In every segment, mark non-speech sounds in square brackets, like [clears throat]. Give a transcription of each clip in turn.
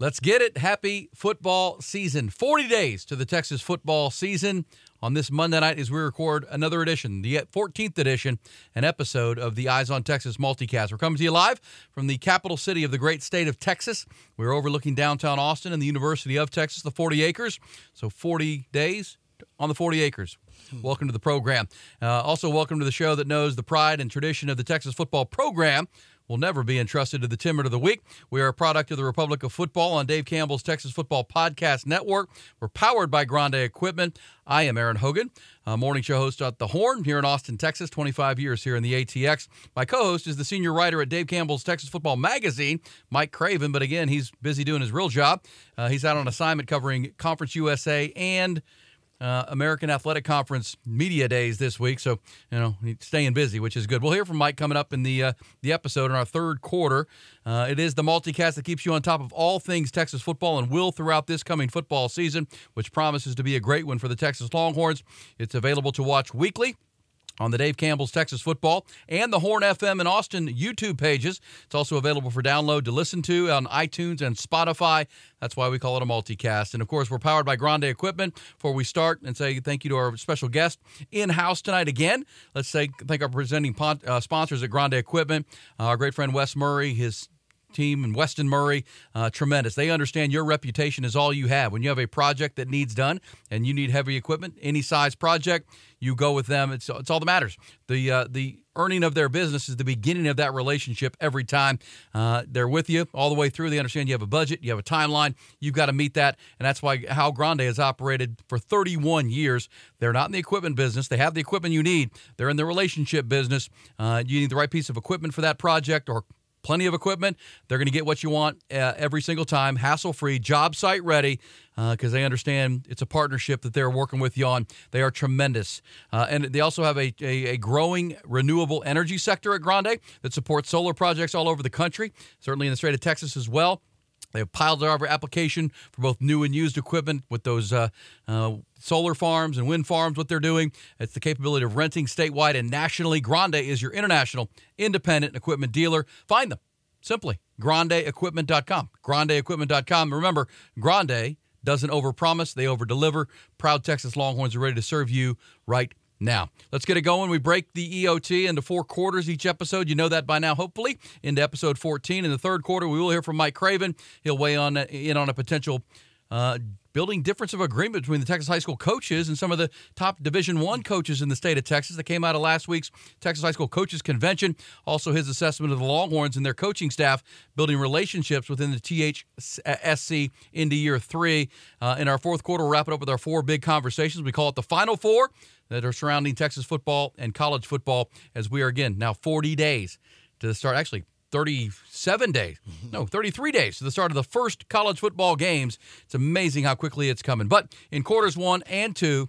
Let's get it. Happy football season. 40 days to the Texas football season. On this Monday night, as we record another edition, the 14th edition, an episode of the Eyes on Texas multicast. We're coming to you live from the capital city of the great state of Texas. We're overlooking downtown Austin and the University of Texas, the 40 acres. So 40 days on the 40 acres. Welcome to the program. Uh, also, welcome to the show that knows the pride and tradition of the Texas football program will never be entrusted to the Timid of the Week. We are a product of the Republic of Football on Dave Campbell's Texas Football Podcast Network. We're powered by Grande Equipment. I am Erin Hogan, morning show host at The Horn here in Austin, Texas, 25 years here in the ATX. My co host is the senior writer at Dave Campbell's Texas Football Magazine, Mike Craven, but again, he's busy doing his real job. Uh, he's out on assignment covering Conference USA and uh, American Athletic Conference media days this week, so you know staying busy, which is good. We'll hear from Mike coming up in the uh, the episode in our third quarter. Uh, it is the multicast that keeps you on top of all things Texas football and will throughout this coming football season, which promises to be a great one for the Texas Longhorns. It's available to watch weekly on the Dave Campbell's Texas Football and the Horn FM and Austin YouTube pages. It's also available for download to listen to on iTunes and Spotify. That's why we call it a multicast. And of course, we're powered by Grande Equipment. Before we start and say thank you to our special guest in house tonight again, let's say thank our presenting uh, sponsors at Grande Equipment, uh, our great friend Wes Murray, his team in Weston Murray, uh, tremendous. They understand your reputation is all you have. When you have a project that needs done and you need heavy equipment, any size project, you go with them. It's it's all that matters. The uh, the earning of their business is the beginning of that relationship every time. Uh, they're with you all the way through. They understand you have a budget, you have a timeline, you've got to meet that, and that's why Hal Grande has operated for 31 years. They're not in the equipment business. They have the equipment you need. They're in the relationship business. Uh, you need the right piece of equipment for that project or plenty of equipment. They're going to get what you want uh, every single time, hassle free, job site ready, because uh, they understand it's a partnership that they're working with you on. They are tremendous. Uh, and they also have a, a, a, growing renewable energy sector at Grande that supports solar projects all over the country, certainly in the state of Texas as well. They have piled driver application for both new and used equipment with those uh, uh, solar farms and wind farms. What they're doing, it's the capability of renting statewide and nationally. Grande is your international independent equipment dealer. Find them simply grandeequipment.com. Grandeequipment.com. Remember, Grande doesn't overpromise; they overdeliver. Proud Texas Longhorns are ready to serve you right now, let's get it going. We break the EOT into four quarters each episode. You know that by now, hopefully, into episode 14. In the third quarter, we will hear from Mike Craven. He'll weigh on in on a potential uh, building difference of agreement between the Texas high school coaches and some of the top Division One coaches in the state of Texas that came out of last week's Texas High School Coaches Convention. Also, his assessment of the Longhorns and their coaching staff building relationships within the THSC into year three. Uh, in our fourth quarter, we'll wrap it up with our four big conversations. We call it the Final Four that are surrounding Texas football and college football as we are again now 40 days to the start actually 37 days mm-hmm. no 33 days to the start of the first college football games it's amazing how quickly it's coming but in quarters one and two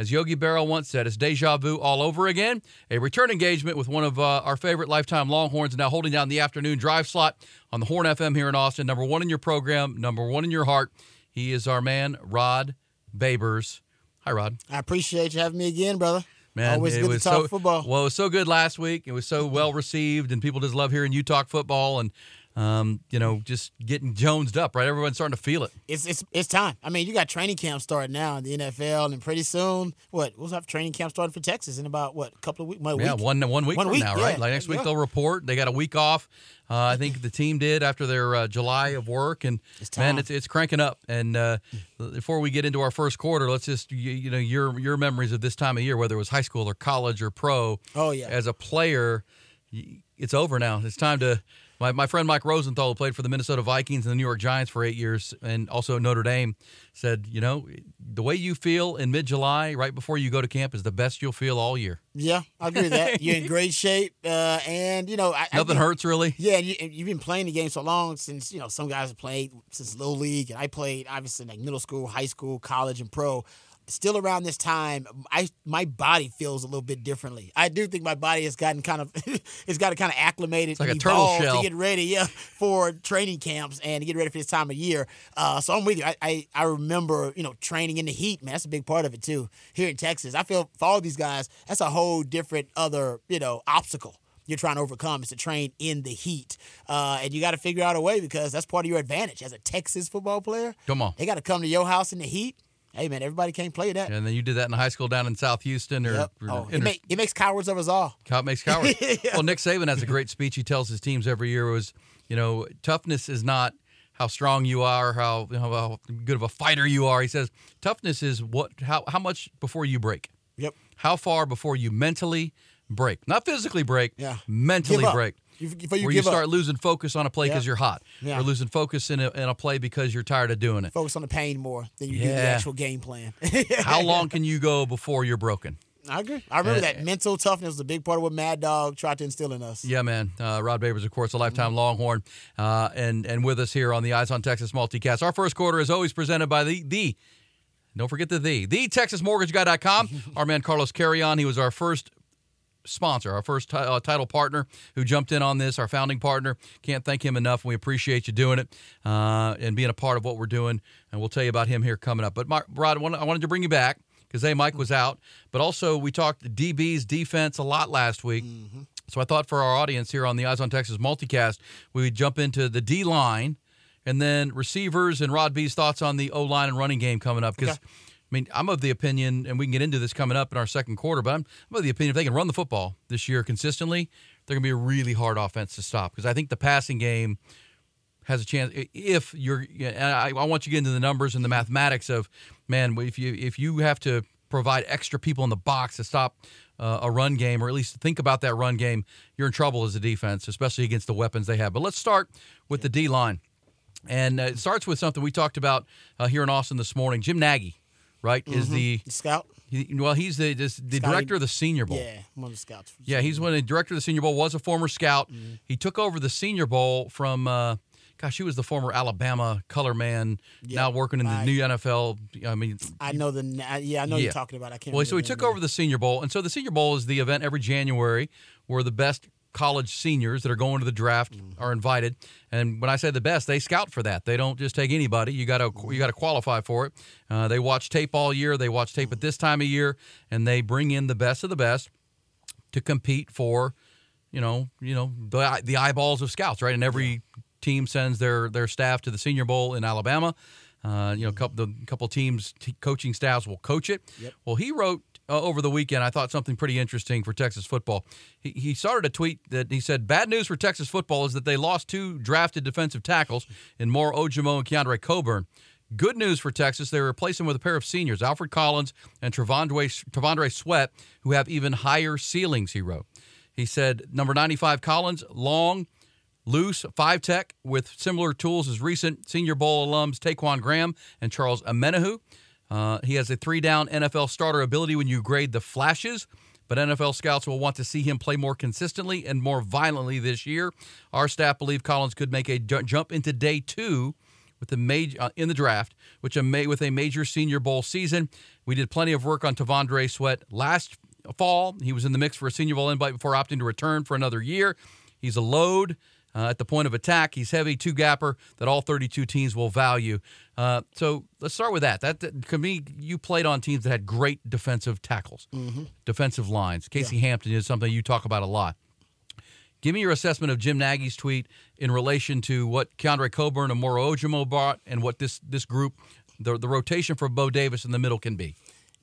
as Yogi Berra once said, it's deja vu all over again. A return engagement with one of uh, our favorite lifetime Longhorns, now holding down the afternoon drive slot on the Horn FM here in Austin. Number one in your program, number one in your heart. He is our man, Rod Babers. Hi, Rod. I appreciate you having me again, brother. Man, always good to talk so, football. Well, it was so good last week. It was so well received, and people just love hearing you talk football. And um, you know, just getting jonesed up, right? Everyone's starting to feel it. It's it's it's time. I mean, you got training camp starting now in the NFL, and pretty soon, what we'll have training camp starting for Texas in about what a couple of weeks. Yeah, week? one one week one from week, now, yeah. right? Like next week yeah. they'll report. They got a week off. Uh, I think the team did after their uh, July of work, and it's man, it's it's cranking up. And uh, before we get into our first quarter, let's just you, you know your your memories of this time of year, whether it was high school or college or pro. Oh yeah, as a player, it's over now. It's time to my, my friend Mike Rosenthal, who played for the Minnesota Vikings and the New York Giants for eight years and also Notre Dame, said, you know, the way you feel in mid July, right before you go to camp, is the best you'll feel all year. Yeah, I agree with that. [laughs] You're in great shape. Uh, and, you know, I, nothing I, hurts really. Yeah, and you, have been playing the game so long since, you know, some guys have played since little league. And I played, obviously, like middle school, high school, college, and pro still around this time, I my body feels a little bit differently. I do think my body has gotten kind of [laughs] it's got to kind of acclimated, it's like a turtle shell to get ready, yeah, for training camps and to get ready for this time of year. Uh, so I'm with you. I, I, I remember you know training in the heat, man. That's a big part of it too. Here in Texas, I feel for all these guys, that's a whole different other you know obstacle you're trying to overcome is to train in the heat. Uh, and you got to figure out a way because that's part of your advantage as a Texas football player. Come on. They got to come to your house in the heat. Hey, man, everybody can't play that. And then you did that in high school down in South Houston. Or, Yep. or Oh, it, make, it makes cowards of us all. Cow makes cowards. [laughs] Well, Nick Saban has a great speech he tells his teams every year was, you know, toughness is not how strong you are, how, you know, how good of a fighter you are. He says toughness is what how how much before you break. Yep. How far before you mentally break, not physically break, Yeah. mentally break. You, you where you start up, losing focus on a play because Yeah. you're hot, Yeah. or losing focus in a, in a play because you're tired of doing it. focus on the pain more than you do the actual game plan. [laughs] How long can you go before you're broken? I agree. I remember that mental toughness was a big part of what Mad Dog tried to instill in us. Yeah, man. Uh, Rod Babers, of course, a lifetime Longhorn, uh, and and with us here on the Eyes on Texas multicast. Our first quarter is always presented by the the. Don't forget the the the TexasMortgageGuy.com. [laughs] our man Carlos Carrion. He was our first sponsor, our first ti- uh, title partner who jumped in on this, our founding partner. Can't thank him enough. We appreciate you doing it uh, and being a part of what we're doing. And we'll tell you about him here coming up. But Mar- Rod, I wanted, to bring you back because hey, Mike was out, but also we talked DBs defense a lot last week. So I thought for our audience here on the Eyes on Texas multicast, we would jump into the D line and then receivers and Rod B's thoughts on the O line and running game coming up because. Okay. I mean, I'm of the opinion, and we can get into this coming up in our second quarter, but I'm, I'm of the opinion if they can run the football this year consistently, they're going to be a really hard offense to stop because I think the passing game has a chance if you're. I, I want you to get into the numbers and the mathematics of, man, if you if you have to provide extra people in the box to stop uh, a run game, or at least think about that run game, you're in trouble as a defense, especially against the weapons they have. But let's start with the D line. And uh, it starts with something we talked about uh, here in Austin this morning. Jim Nagy, right, is the The scout? he, well, he's the this, the Scotty- director of the Senior Bowl. Yeah, one of the scouts. Yeah, he's one of the director of the Senior Bowl. Was a former scout. Mm-hmm. He took over the Senior Bowl from. Uh, gosh, he was the former Alabama color man. Yeah, now working in the I- new NFL. I mean, I know the. Yeah, I know Yeah. you're talking about. I can't. well, so he took over the Senior Bowl, and so the Senior Bowl is the event every January where the best college seniors that are going to the draft Mm-hmm. are invited. And when I say the best, they scout for that. They don't just take anybody. You got to you got to qualify for it. Uh, they watch tape all year. They watch tape at this time of year, and they bring in the best of the best to compete for, you know, you know the the eyeballs of scouts, right? And every team sends their their staff to the Senior Bowl in Alabama. Uh, you know, a couple the couple teams t- coaching staffs will coach it. Yep. Well, he wrote uh, over the weekend. I thought something pretty interesting for Texas football. He he started a tweet that he said, "Bad news for Texas football is that they lost two drafted defensive tackles in Moro Ojomo and Keondre Coburn." Good news for Texas, they replace him with a pair of seniors, Alfred Collins and Travondre, Travandre Sweat, who have even higher ceilings, he wrote. He said, number 95, Collins, long, loose, five tech with similar tools as recent Senior Bowl alums Ta'Quon Graham and Charles Omenihu. Uh, he has a three down NFL starter ability when you grade the flashes, but NFL scouts will want to see him play more consistently and more violently this year. Our staff believe Collins could make a ju- jump into day two with a major uh, in the draft, which a ma- with a major Senior Bowl season. We did plenty of work on T'Vondre Sweat last fall. He was in the mix for a Senior Bowl invite before opting to return for another year. He's a load uh, at the point of attack. He's heavy, two gapper that all 32 teams will value. Uh, so let's start with that. That, that to me, you played on teams that had great defensive tackles, defensive lines. Casey Hampton is something you talk about a lot. Give me your assessment of Jim Nagy's tweet in relation to what Keondre Coburn and Moro Ojomo brought and what this this group, the, the rotation for Bo Davis in the middle can be.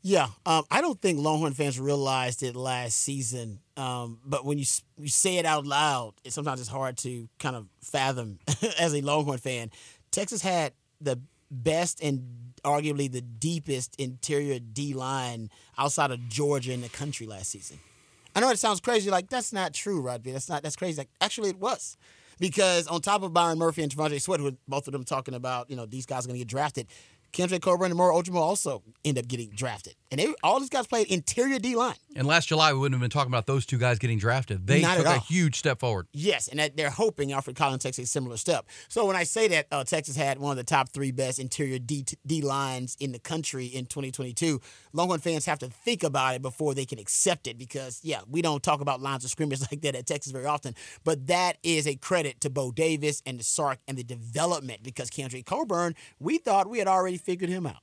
Yeah, um, I don't think Longhorn fans realized it last season. Um, but when you you say it out loud, it, sometimes it's hard to kind of fathom [laughs] as a Longhorn fan. Texas had the best and arguably the deepest interior D line outside of Georgia in the country last season. I know it sounds crazy. Like that's not true, Rodby. That's not. That's crazy. Like actually, it was because on top of Byron Murphy and Javante Sweat, who both of them talking about, you know, these guys are going to get drafted. Kendrick Coburn and Moro Ojomo also end up getting drafted, and they all these guys played interior D line. And last July, we wouldn't have been talking about those two guys getting drafted. They Not took a huge step forward. Yes, and they're hoping Alfred Collins takes a similar step. So when I say that uh, Texas had one of the top three best interior D, D lines in the country in 2022, Longhorn fans have to think about it before they can accept it because, yeah, we don't talk about lines of scrimmage [laughs] like that at Texas very often. But that is a credit to Bo Davis and the Sark and the development because Kendrick Coburn, we thought we had already figured him out.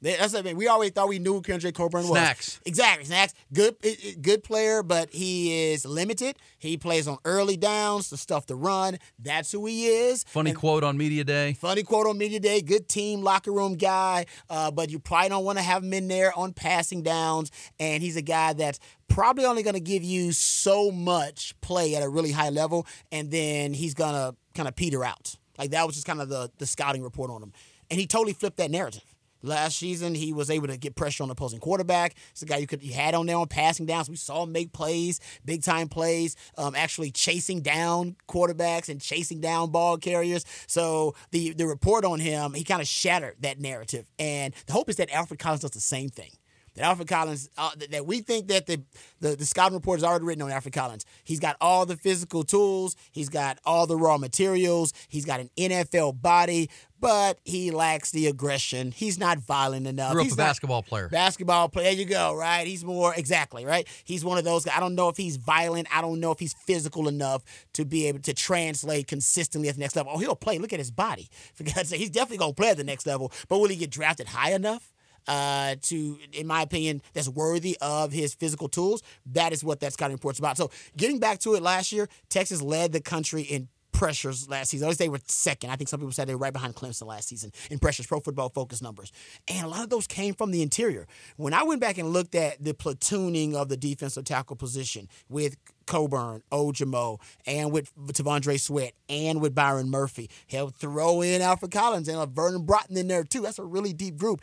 That's what I mean. We always thought we knew who Kendrick Coburn was. Snacks. Exactly. Snacks. Good good player, but he is limited. He plays on early downs, the stuff to run. That's who he is. Funny And quote on media day. Funny quote on media day. Good team, locker room guy, uh, but you probably don't want to have him in there on passing downs. And he's a guy that's probably only going to give you so much play at a really high level, and then he's going to kind of peter out. Like that was just kind of the the scouting report on him, and he totally flipped that narrative. Last season, he was able to get pressure on the opposing quarterback. It's a guy you could you had on there on passing downs. We saw him make plays, big time plays, um, actually chasing down quarterbacks and chasing down ball carriers. So the the report on him, he kind of shattered that narrative. And the hope is that Alfred Collins does the same thing that Alfred Collins uh, that we think that the, the the scouting report is already written on Alfred Collins. He's got all the physical tools, he's got all the raw materials, he's got an NFL body, but he lacks the aggression. He's not violent enough. Grew up he's a basketball player. Basketball player, there you go, right? He's more exactly right. He's one of those. guys. I don't know if he's violent. I don't know if he's physical enough to be able to translate consistently at the next level. Oh, he'll play. Look at his body. [laughs] For God's sake, he's definitely gonna play at the next level. But will he get drafted high enough? Uh, to, in my opinion, that's worthy of his physical tools. That is what that scouting report's about. So, getting back to it, last year Texas led the country in pressures last season. At least they were second. I think some people said they were right behind Clemson last season in pressures, pro football focus numbers. And a lot of those came from the interior. When I went back and looked at the platooning of the defensive tackle position with Coburn, Ojomo, and with T'Vondre Sweat, and with Byron Murphy, he'll throw in Alfred Collins and Vernon Broughton in there too. That's a really deep group.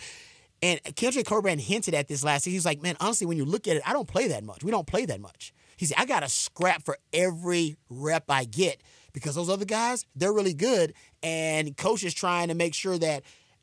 And Kendrick Coburn hinted at this last season. He's like, man, honestly, when you look at it, I don't play that much. We don't play that much. He said, I got to scrap for every rep I get because those other guys, they're really good. And coach is trying to make sure that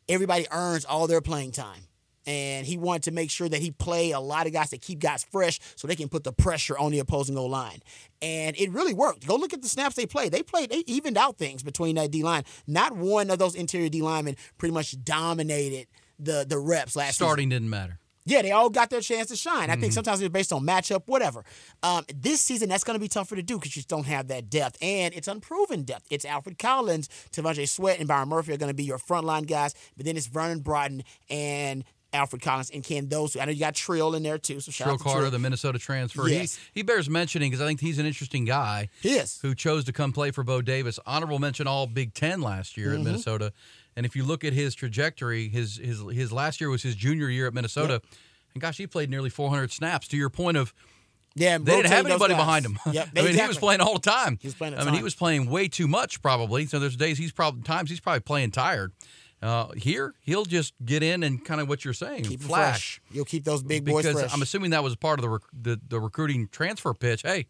everybody earns all their playing time. And he wanted to make sure that he play a lot of guys that keep guys fresh so they can put the pressure on the opposing O line. And it really worked. Go look at the snaps they played. They played, they evened out things between that D line. Not one of those interior D linemen pretty much dominated the the reps last season. Starting didn't matter. Yeah, they all got their chance to shine. I think sometimes it's based on matchup, whatever. Um, this season, that's going to be tougher to do because you just don't have that depth, and it's unproven depth. It's Alfred Collins, T'Vondre Sweat, and Byron Murphy are going to be your frontline guys, but then it's Vernon Broughton and Alfred Collins, and can those? I know you got Trill in there too. So shout Trill Carter, Trill. the Minnesota transfer. Yes. He, he bears mentioning because I think he's an interesting guy He is. who chose to come play for Bo Davis. Honorable mention all Big Ten last year Mm-hmm. at Minnesota. And if you look at his trajectory, his his his last year was his junior year at Minnesota. And gosh, he played nearly 400 snaps. To your point of Yeah, they didn't have anybody behind him. Yep, [laughs] I mean, he was playing all the time. He was playing I mean, he was playing way too much probably. So there's days he's probably times he's probably playing tired. Uh, here, he'll just get in and kind of what you're saying, Keep flash. You'll keep those big boys because fresh. I'm assuming that was part of the, rec- the the recruiting transfer pitch. Hey,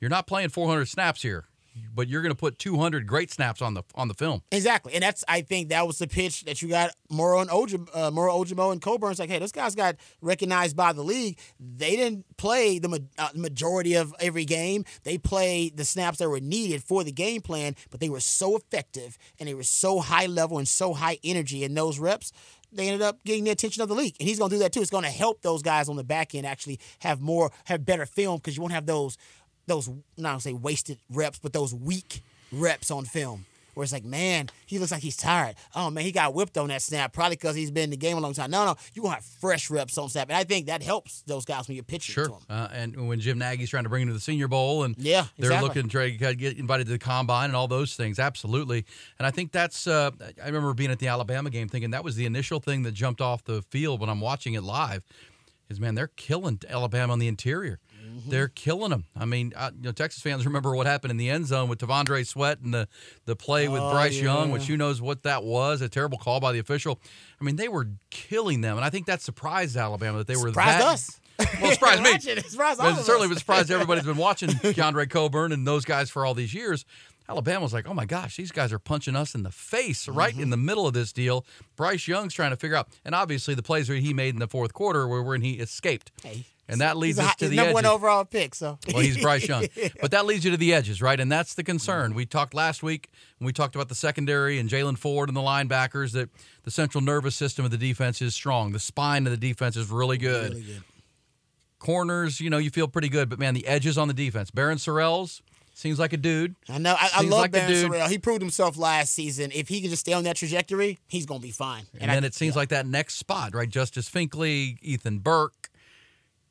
you're not playing 400 snaps here, but you're going to put 200 great snaps on the on the film. Exactly, and that's I think that was the pitch that you got Moro and Ojomo, uh, Moro Ojomo and Coburn's like, hey, those guys got recognized by the league. They didn't play the ma- uh, majority of every game. They played the snaps that were needed for the game plan, but they were so effective and they were so high level and so high energy in those reps. They ended up getting the attention of the league, and he's going to do that too. It's going to help those guys on the back end actually have more, have better film because you won't have those, those not to say wasted reps, but those weak reps on film where it's like, man, he looks like he's tired. Oh man, he got whipped on that snap, probably because he's been in the game a long time. No, no, you gonna have fresh reps on snap, and I think that helps those guys when you're pitching Sure. to them. Uh, and when Jim Nagy's trying to bring him to the Senior Bowl, and Yeah, they're exactly. looking to try to get invited to the combine and all those things, absolutely. And I think that's. Uh, I remember being at the Alabama game, thinking that was the initial thing that jumped off the field when I'm watching it live. Is man, they're killing Alabama on the interior. Mm-hmm. They're killing them. I mean, uh, you know, Texas fans remember what happened in the end zone with T'Vondre Sweat and the the play with Oh, Bryce Young, which who knows what that was, a terrible call by the official. I mean, they were killing them, and I think that surprised Alabama that they were Surprised us. Well, surprised me. It surprised [laughs] all of it certainly was surprised [laughs] everybody's been watching Keondre Coburn and those guys for all these years. Alabama was like, oh my gosh, these guys are punching us in the face right Mm-hmm. in the middle of this deal. Bryce Young's trying to figure out, and obviously the plays that he made in the fourth quarter were when he escaped. Hey, and that leads us to the number edges. one overall pick. So Well, he's [laughs] Bryce Young. But that leads you to the edges, right? And that's the concern. We talked last week when we talked about the secondary and Jaylan Ford and the linebackers that the central nervous system of the defense is strong. The spine of the defense is really good. Really good. Corners, you know, you feel pretty good. But man, the edges on the defense. Baron Sorrells, Seems like a dude. I know. I, I love like Baron. Sorrell. He proved himself last season. If he can just stay on that trajectory, he's going to be fine. And, I- then it seems like that next spot, right? Justice Finkley, Ethan Burke.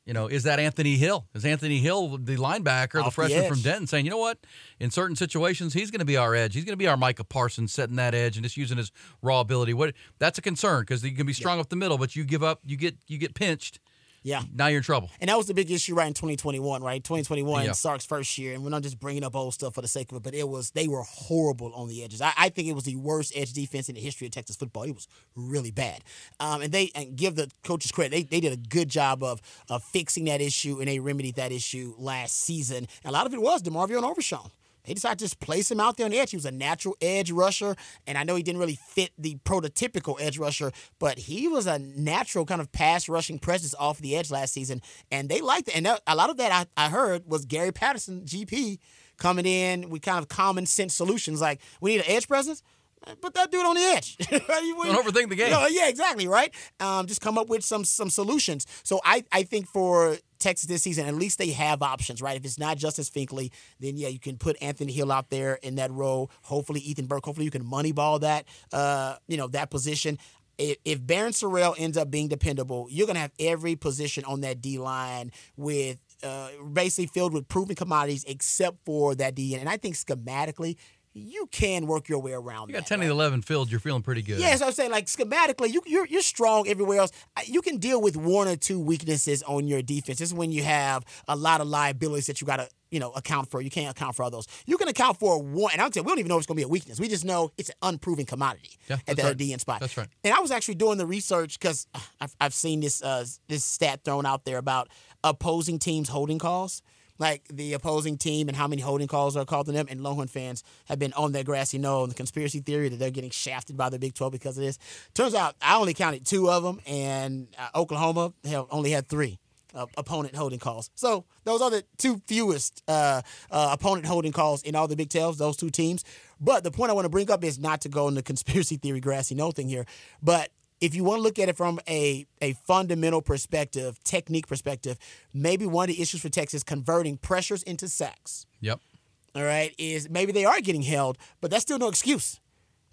You know, is that Anthony Hill? Is Anthony Hill the linebacker, the Off the freshman from. Denton, saying, you know what? In certain situations, he's going to be our edge. He's going to be our Micah Parsons, setting that edge and just using his raw ability. What? That's a concern because he can be strong up the middle, but you give up, you get you get pinched. Yeah. Now you're in trouble. And that was the big issue, right, in 2021, right? 2021, Yeah. Sark's first year. And we're not just bringing up old stuff for the sake of it, but it was, they were horrible on the edges. I, I think it was the worst edge defense in the history of Texas football. It was really bad. Um, and they, and give the coaches credit, they, they did a good job of, of fixing that issue, and they remedied that issue last season. And a lot of it was DeMarvion Overshown. They decided to just place him out there on the edge. He was a natural edge rusher, and I know he didn't really fit the prototypical edge rusher, but he was a natural kind of pass rushing presence off the edge last season, and they liked it. And that, a lot of that I, I heard was Gary Patterson, GP, coming in with kind of common sense solutions like we need an edge presence. Put that dude on the edge. [laughs] Don't Don't overthink the game. No, yeah, exactly, right? Um, just come up with some some solutions. So I, I think for Texas this season, at least they have options, right? If it's not Justice Finkley, then yeah, you can put Anthony Hill out there in that role. Hopefully Ethan Burke. Hopefully you can moneyball that uh, you know, that position. If, if Baron Sorrell ends up being dependable, you're gonna have every position on that D line with uh, basically filled with proven commodities except for that D. And I think schematically, you can work your way around You got that, 10 right? to 11 filled. You're feeling pretty good. Yeah, so I'm saying like schematically, you you're you're strong everywhere else. Uh, You can deal with one or two weaknesses on your defense. This is when you have a lot of liabilities that you got to you know account for. You can't account for all those. You can account for one, and I'll say we don't even know if it's going to be a weakness. We just know it's an unproven commodity Yeah, at that's the right. DN spot. That's right. And I was actually doing the research because I've, I've seen this uh, this stat thrown out there about opposing teams holding calls. Like the opposing team and how many holding calls are called to them, and Longhorn fans have been on that grassy knoll and the conspiracy theory that they're getting shafted by the Big 12 because of this. Turns out I only counted two of them, and uh, Oklahoma have only had three uh, opponent holding calls. So those are the two fewest uh, uh, opponent holding calls in all the Big 12s, those two teams. But the point I want to bring up is not to go into [laughs] conspiracy theory grassy knoll thing here, but if you want to look at it from a, a fundamental perspective, technique perspective, maybe one of the issues for Texas converting pressures into sacks. Yep. All right, is maybe they are getting held, but that's still no excuse.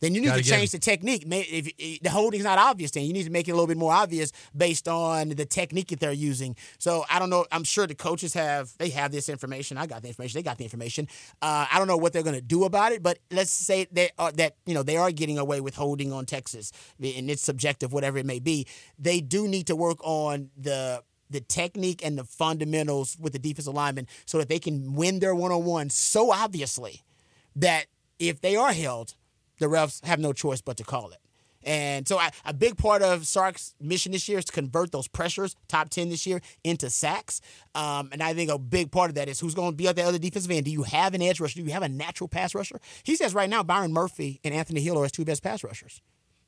Then you need Gotta to change the technique. If if the holding's not obvious, then you need to make it a little bit more obvious based on the technique that they're using. So I don't know. I'm sure the coaches have they have this information. I got the information. They got the information. Uh, I don't know what they're going to do about it, but let's say they are, that you know they are getting away with holding on Texas, and it's subjective, whatever it may be. They do need to work on the the technique and the fundamentals with the defensive linemen so that they can win their one on one so obviously that if they are held, the refs have no choice but to call it. And so I, a big part of Sark's mission this year is to convert those pressures, top 10 this year, into sacks. Um, and I think a big part of that is who's going to be at the other defensive end. Do you have an edge rusher? Do you have a natural pass rusher? He says right now Byron Murphy and Anthony Hill are his two best pass rushers.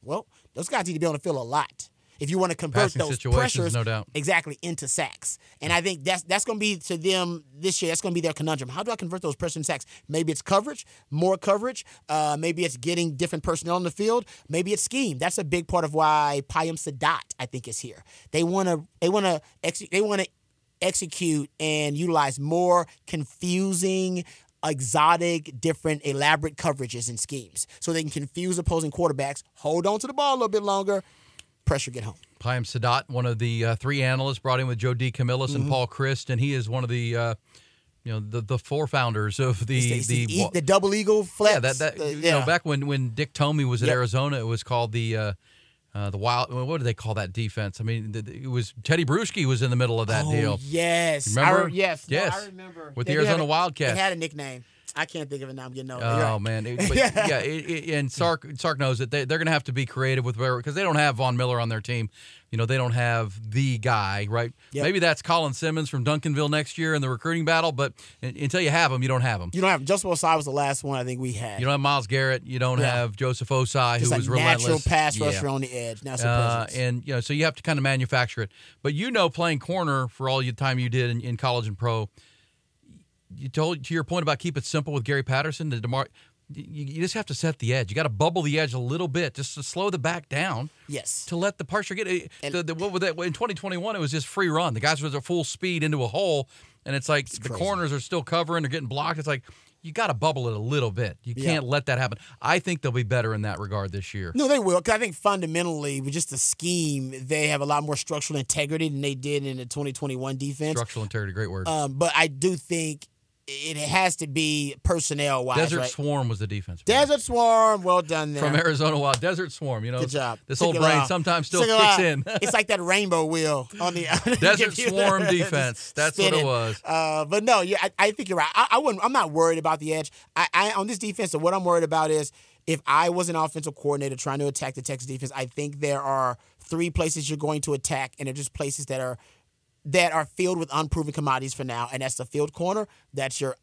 Well, those guys need to be on the field a lot. If you want to convert Passing those situations, pressures no doubt. exactly into sacks. And I think that's that's going to be to them this year. That's going to be their conundrum. How do I convert those pressures into sacks? Maybe it's coverage, more coverage. Uh, maybe it's getting different personnel on the field. Maybe it's scheme. That's a big part of why Payam Saadat I think is here. They want to they want to ex- they want to execute and utilize more confusing exotic, different, elaborate coverages and schemes so they can confuse opposing quarterbacks, hold on to the ball a little bit longer, pressure get home. Payam Saadat, one of the uh, three analysts brought in with Joe DeCamillis Mm-hmm. and Paul Chryst, and he is one of the, uh, you know, the the four founders of the It's the, the, e- the double eagle flex. yeah that that the- you yeah. know back when when Dick Tomey was at Yep. Arizona, it was called the. Uh, uh, the wild. What do they call that defense? I mean, the, the- it was Tedy Bruschi was in the middle of that oh, deal. Yes. Remember? I re- yes. no, Yes. I remember. With They the Arizona a- Wildcats. It had a nickname. I can't think of it now. I'm getting old. Oh right. man, It- [laughs] but, yeah, it, it, and Sark Sark knows that they, they're going to have to be creative with where because they don't have Von Miller on their team. You know, they don't have the guy, right? Yep. Maybe that's Colin Simmons from Duncanville next year in the recruiting battle, but until you have him, you don't have him. You don't have Joseph Ossai was the last one I think we had. You don't have Myles Garrett. You don't Yeah. have Joseph Ossai, Just who a was natural relentless. pass Yeah. rusher on the edge. Natural Uh, and you know, so you have to kind of manufacture it. But you know, playing corner for all your time you did in, in college and pro, you told to your point about keep it simple with Gary Patterson. The Demar, you, you just have to set the edge. You got to bubble the edge a little bit, just to slow the back down yes. to let the pressure get. it. And- the, the, what was that in 2021? It was just free run. The guys was at full speed into a hole, and it's like the crazy. corners are still covering, they're getting blocked. It's like you got to bubble it a little bit. You can't let that happen. I think they'll be better in that regard this year. No, they will. Cause I think fundamentally, with just the scheme, they have a lot more structural integrity than they did in the 2021 defense. Structural integrity, great word. Um, but I do think it has to be personnel wise. Desert right? Swarm was the defense. Desert Swarm, well done there. from Arizona Wild. Desert Swarm, you know. Good job. This Took old brain while. sometimes still Took kicks in. [laughs] [laughs] it's like that rainbow wheel on the [laughs] Desert. Swarm defense. That's what it was. Uh, but no, yeah, I, I think you're right. I, I wouldn't. I'm not worried about the edge. I, I on this defense. So what I'm worried about is if I was an offensive coordinator trying to attack the Texas defense, I think there are three places you're going to attack, and they're just places that are that are filled with unproven commodities for now, and that's the field corner. That's your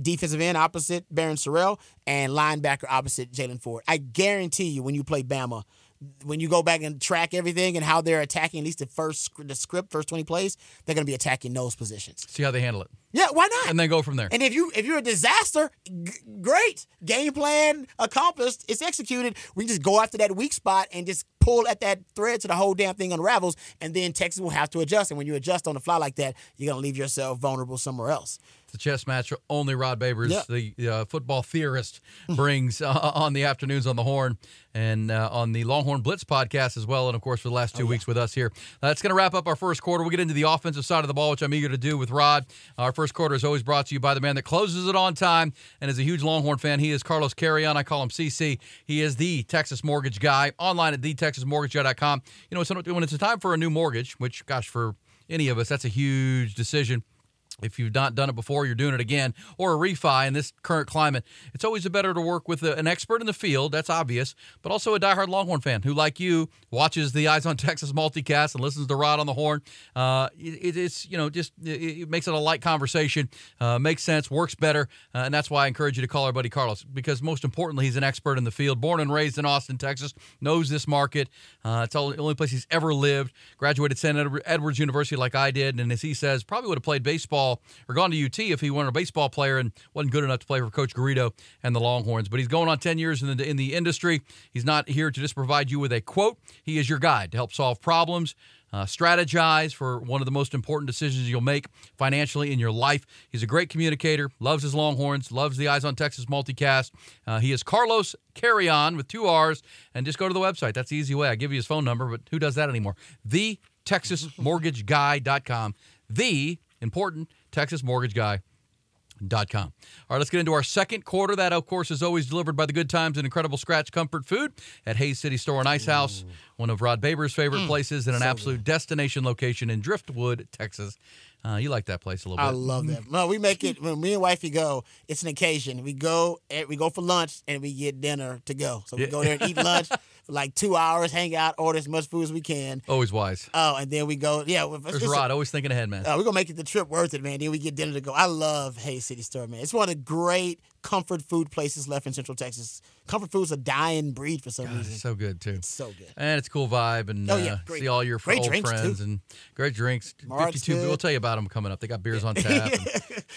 defensive end opposite Baron Sorrell and linebacker opposite Jaylan Ford. I guarantee you when you play Bama, when you go back and track everything and how they're attacking, at least the first the script, first 20 plays, they're going to be attacking those positions. See how they handle it, Yeah, why not? and then go from there. And if you if you're a disaster, g- great game plan accomplished. It's executed. We just go after that weak spot and just pull at that thread so the whole damn thing unravels. And then Texas will have to adjust. And when you adjust on the fly like that, you're gonna leave yourself vulnerable somewhere else. The chess match only Rod Babers, Yeah. the uh, football theorist, [laughs] brings uh, on the afternoons on the Horn and uh, on the Longhorn Blitz podcast as well. And of course, for the last two weeks with us here. That's going to wrap up our first quarter. We'll get into the offensive side of the ball, which I'm eager to do with Rod. Our first quarter is always brought to you by the man that closes it on time and is a huge Longhorn fan. He is Carlos Carrion. I call him CC. He is the Texas mortgage guy online at thetexasmortgageguy.com. You know, when it's a time for a new mortgage, which, gosh, for any of us, that's a huge decision. If you've not done it before, you're doing it again, or a refi in this current climate, it's always better to work with an expert in the field. That's obvious, but also a diehard Longhorn fan who, like you, watches the Eyes on Texas multicast and listens to Rod on the Horn. Uh, it, it's you know just it, it makes it a light conversation, uh, makes sense, works better, uh, and that's why I encourage you to call our buddy Carlos because most importantly, he's an expert in the field, born and raised in Austin, Texas, knows this market. Uh, it's the only place he's ever lived. Graduated St. Edwards University like I did, and as he says, probably would have played baseball or gone to UT if he weren't a baseball player and wasn't good enough to play for Coach Garrido and the Longhorns. But he's going on 10 years in the in the industry. He's not here to just provide you with a quote. He is your guide to help solve problems. Uh, strategize for one of the most important decisions you'll make financially in your life. He's a great communicator, loves his Longhorns, loves the Eyes on Texas multicast. Uh, he is Carlos Carrion with two R's, and just go to the website. That's the easy way. I give you his phone number, but who does that anymore? The TexasMortgageGuy.com. The important Texas Mortgage Guy. Dot com. All right, let's get into our second quarter. That, of course, is always delivered by the Good Times and Incredible Scratch Comfort Food at Hays City Store and Ice House, one of Rod Baber's favorite places and an absolute destination location in Driftwood, Texas. Uh, you like that place a little bit. I love that. No, we make it when me and wifey go. It's an occasion. We go, eh, we go for lunch, and we get dinner to go. So we Yeah. go there and eat lunch [laughs] like two hours, hang out, order as much food as we can. Always wise. Oh, and then we go. Yeah, it's, There's a- Rod, always thinking ahead, man. Uh, we're gonna make it the trip worth it, man. Then we get dinner to go. I love Hays City Store, man. It's one of the great comfort food places left in Central Texas. Comfort food's a dying breed for some God, reason. it's so good, too. It's so good. And it's a cool vibe, and Oh, uh, yeah, great- see all your great old friends too. and great drinks. Mark's 52, we'll tell you about them coming up. They got beers on [laughs] tap.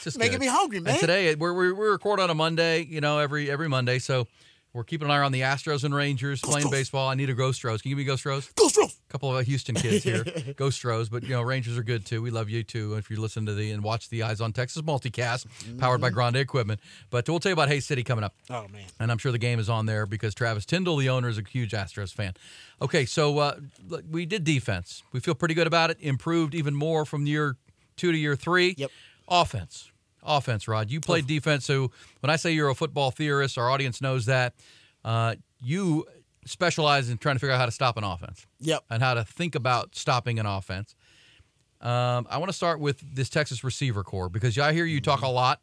just Making good. me hungry, man. And today we're, we we record on a Monday, you know, every every Monday. So we're keeping an eye on the Astros and Rangers playing baseball. I need a Go Stros. Can you give me Go Stros? Go Stros! A couple of Houston kids here. [laughs] Go Stros, but you know Rangers are good too. We love you too. If you listen to the and watch the Eyes on Texas multicast, powered by Grande Equipment. But we'll tell you about Hays City coming up. Oh man. And I'm sure the game is on there because Travis Tyndall, the owner, is a huge Astros fan. Okay, so uh, we did defense. We feel pretty good about it. Improved even more from year two to year three. Yep. Offense. Offense, Rod. You played defense. So when I say you're a football theorist, our audience knows that. Uh, you specialize in trying to figure out how to stop an offense Yep. and how to think about stopping an offense. Um, I want to start with this Texas receiver core because I hear you talk a lot,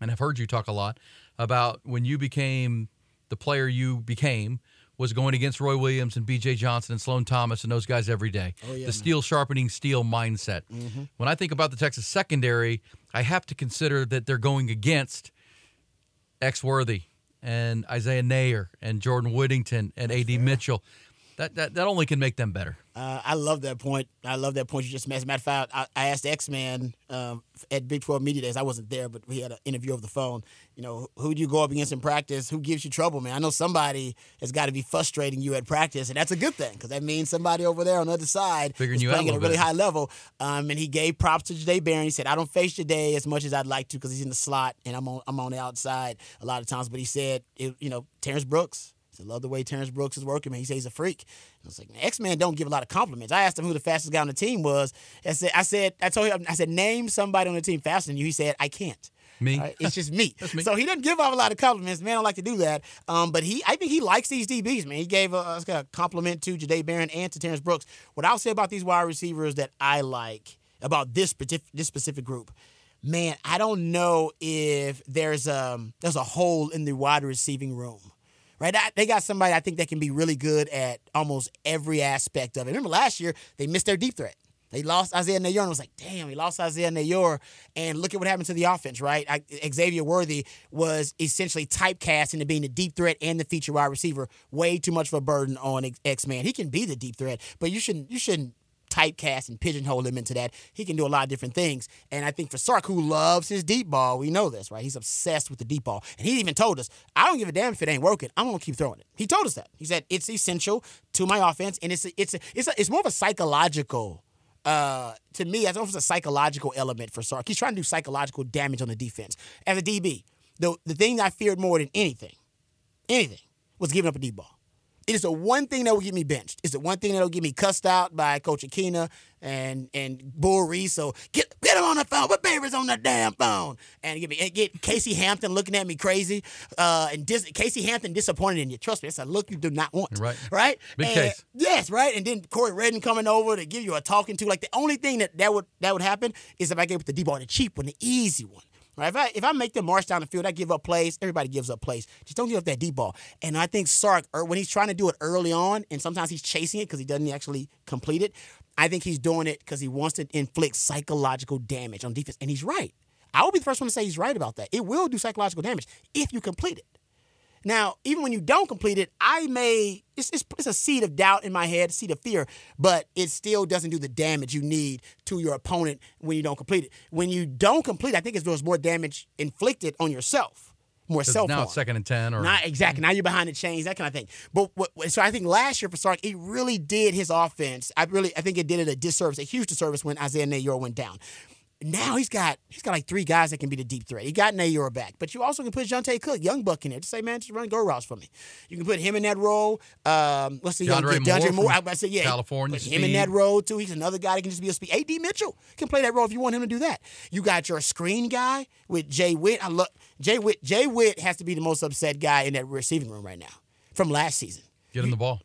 and I've heard you talk a lot about when you became the player you became was going against Roy Williams and B.J. Johnson and Sloan Thomas and those guys every day. Oh, yeah, the man. steel sharpening steel mindset. Mm-hmm. When I think about the Texas secondary, I have to consider that they're going against X Worthy and Isaiah Neyor and Jordan Whittington and A.D. Mitchell. That, that that only can make them better. Uh, I love that point. I love that point you just made. As a matter of fact, I, I asked X Man um, at Big 12 Media Days. I wasn't there, but we had an interview over the phone. You know, who do you go up against in practice? Who gives you trouble, man? I know somebody has got to be frustrating you at practice, and that's a good thing because that means somebody over there on the other side Figuring is you out playing at a really bit. high level. Um, and he gave props to Jade Barron. He said, "I don't face Jade as much as I'd like to because he's in the slot and I'm on I'm on the outside a lot of times." But he said, it, "You know, Terrence Brooks." Said, love the way Terrence Brooks is working, man. He says he's a freak. And I was like, X Man don't give a lot of compliments. I asked him who the fastest guy on the team was. I said, I said, I told him, I said, name somebody on the team faster than you. He said, I can't. Me? Right, It's just me. [laughs] me. So he doesn't give off a lot of compliments. Man, I don't like to do that. Um, but he, I think he likes these DBs, man. He gave a, a compliment to Jade Barron and to Terrence Brooks. What I'll say about these wide receivers that I like about this specific, this specific group, man, I don't know if there's um there's a hole in the wide receiving room. Right, they got somebody I think that can be really good at almost every aspect of it. Remember last year they missed their deep threat. They lost Isaiah Neyor, and it was like, damn, he lost Isaiah Neyor. And look at what happened to the offense, right? I, Xavier Worthy was essentially typecast into being the deep threat and the feature wide receiver. Way too much of a burden on X Man. He can be the deep threat, but you shouldn't you shouldn't typecast and pigeonhole him into that. He can do a lot of different things. And I think for Sark, who loves his deep ball, we know this, right? He's obsessed with the deep ball. And he even told us, I don't give a damn if it ain't working. I'm gonna keep throwing it. He told us that. He said it's essential to my offense, and it's a, it's a, it's a, it's more of a psychological. Uh, to me, it's almost a psychological element for Sark. He's trying to do psychological damage on the defense. As a DB, the the thing I feared more than anything, anything, was giving up a deep ball. It is the one thing that will get me benched. It's the one thing that will get me cussed out by Coach Akina and and Bull Reese. So get get him on the phone. But Baby's on the damn phone. And get me and get Casey Hampton looking at me crazy. Uh, and dis- Casey Hampton disappointed in you. Trust me, it's a look you do not want. Right. Right. Big And- case. Yes, right. And then Corey Redden coming over to give you a talking to. Like the only thing that that would that would happen is if I gave it the deep ball, the cheap one, the easy one. Right? If I if I make them march down the field, I give up plays. Everybody gives up plays. Just don't give up that deep ball. And I think Sark, or when he's trying to do it early on, and sometimes he's chasing it because he doesn't actually complete it. I think he's doing it because he wants to inflict psychological damage on defense. And he's right. I will be the first one to say he's right about that. It will do psychological damage if you complete it. Now, even when you don't complete it, I may it's, it's, it's a seed of doubt in my head, a seed of fear, but it still doesn't do the damage you need to your opponent when you don't complete it. When you don't complete, it, I think it there's more damage inflicted on yourself, More self now it's second and ten, or Not exactly. Now you're behind the chains, that kind of thing. But what, so I think last year for Sark, it really did his offense. I really, I think it did it a disservice, a huge disservice when Isaiah Neyor went down. Now he's got he's got like three guys that can be the deep threat. He got Neyor back, but you also can put Johntay Cook, young buck in there. Just say, man, just run go routes for me. You can put him in that role. Um, the young DeAndre Moore Moore. I was about to say, yeah, California Put him in that role too. He's another guy that can just be a speed. Ad Mitchell can play that role if you want him to do that. You got your screen guy with Jay Witt. I love Jay Witt. Jay Witt has to be the most upset guy in that receiving room right now from last season. get him the ball.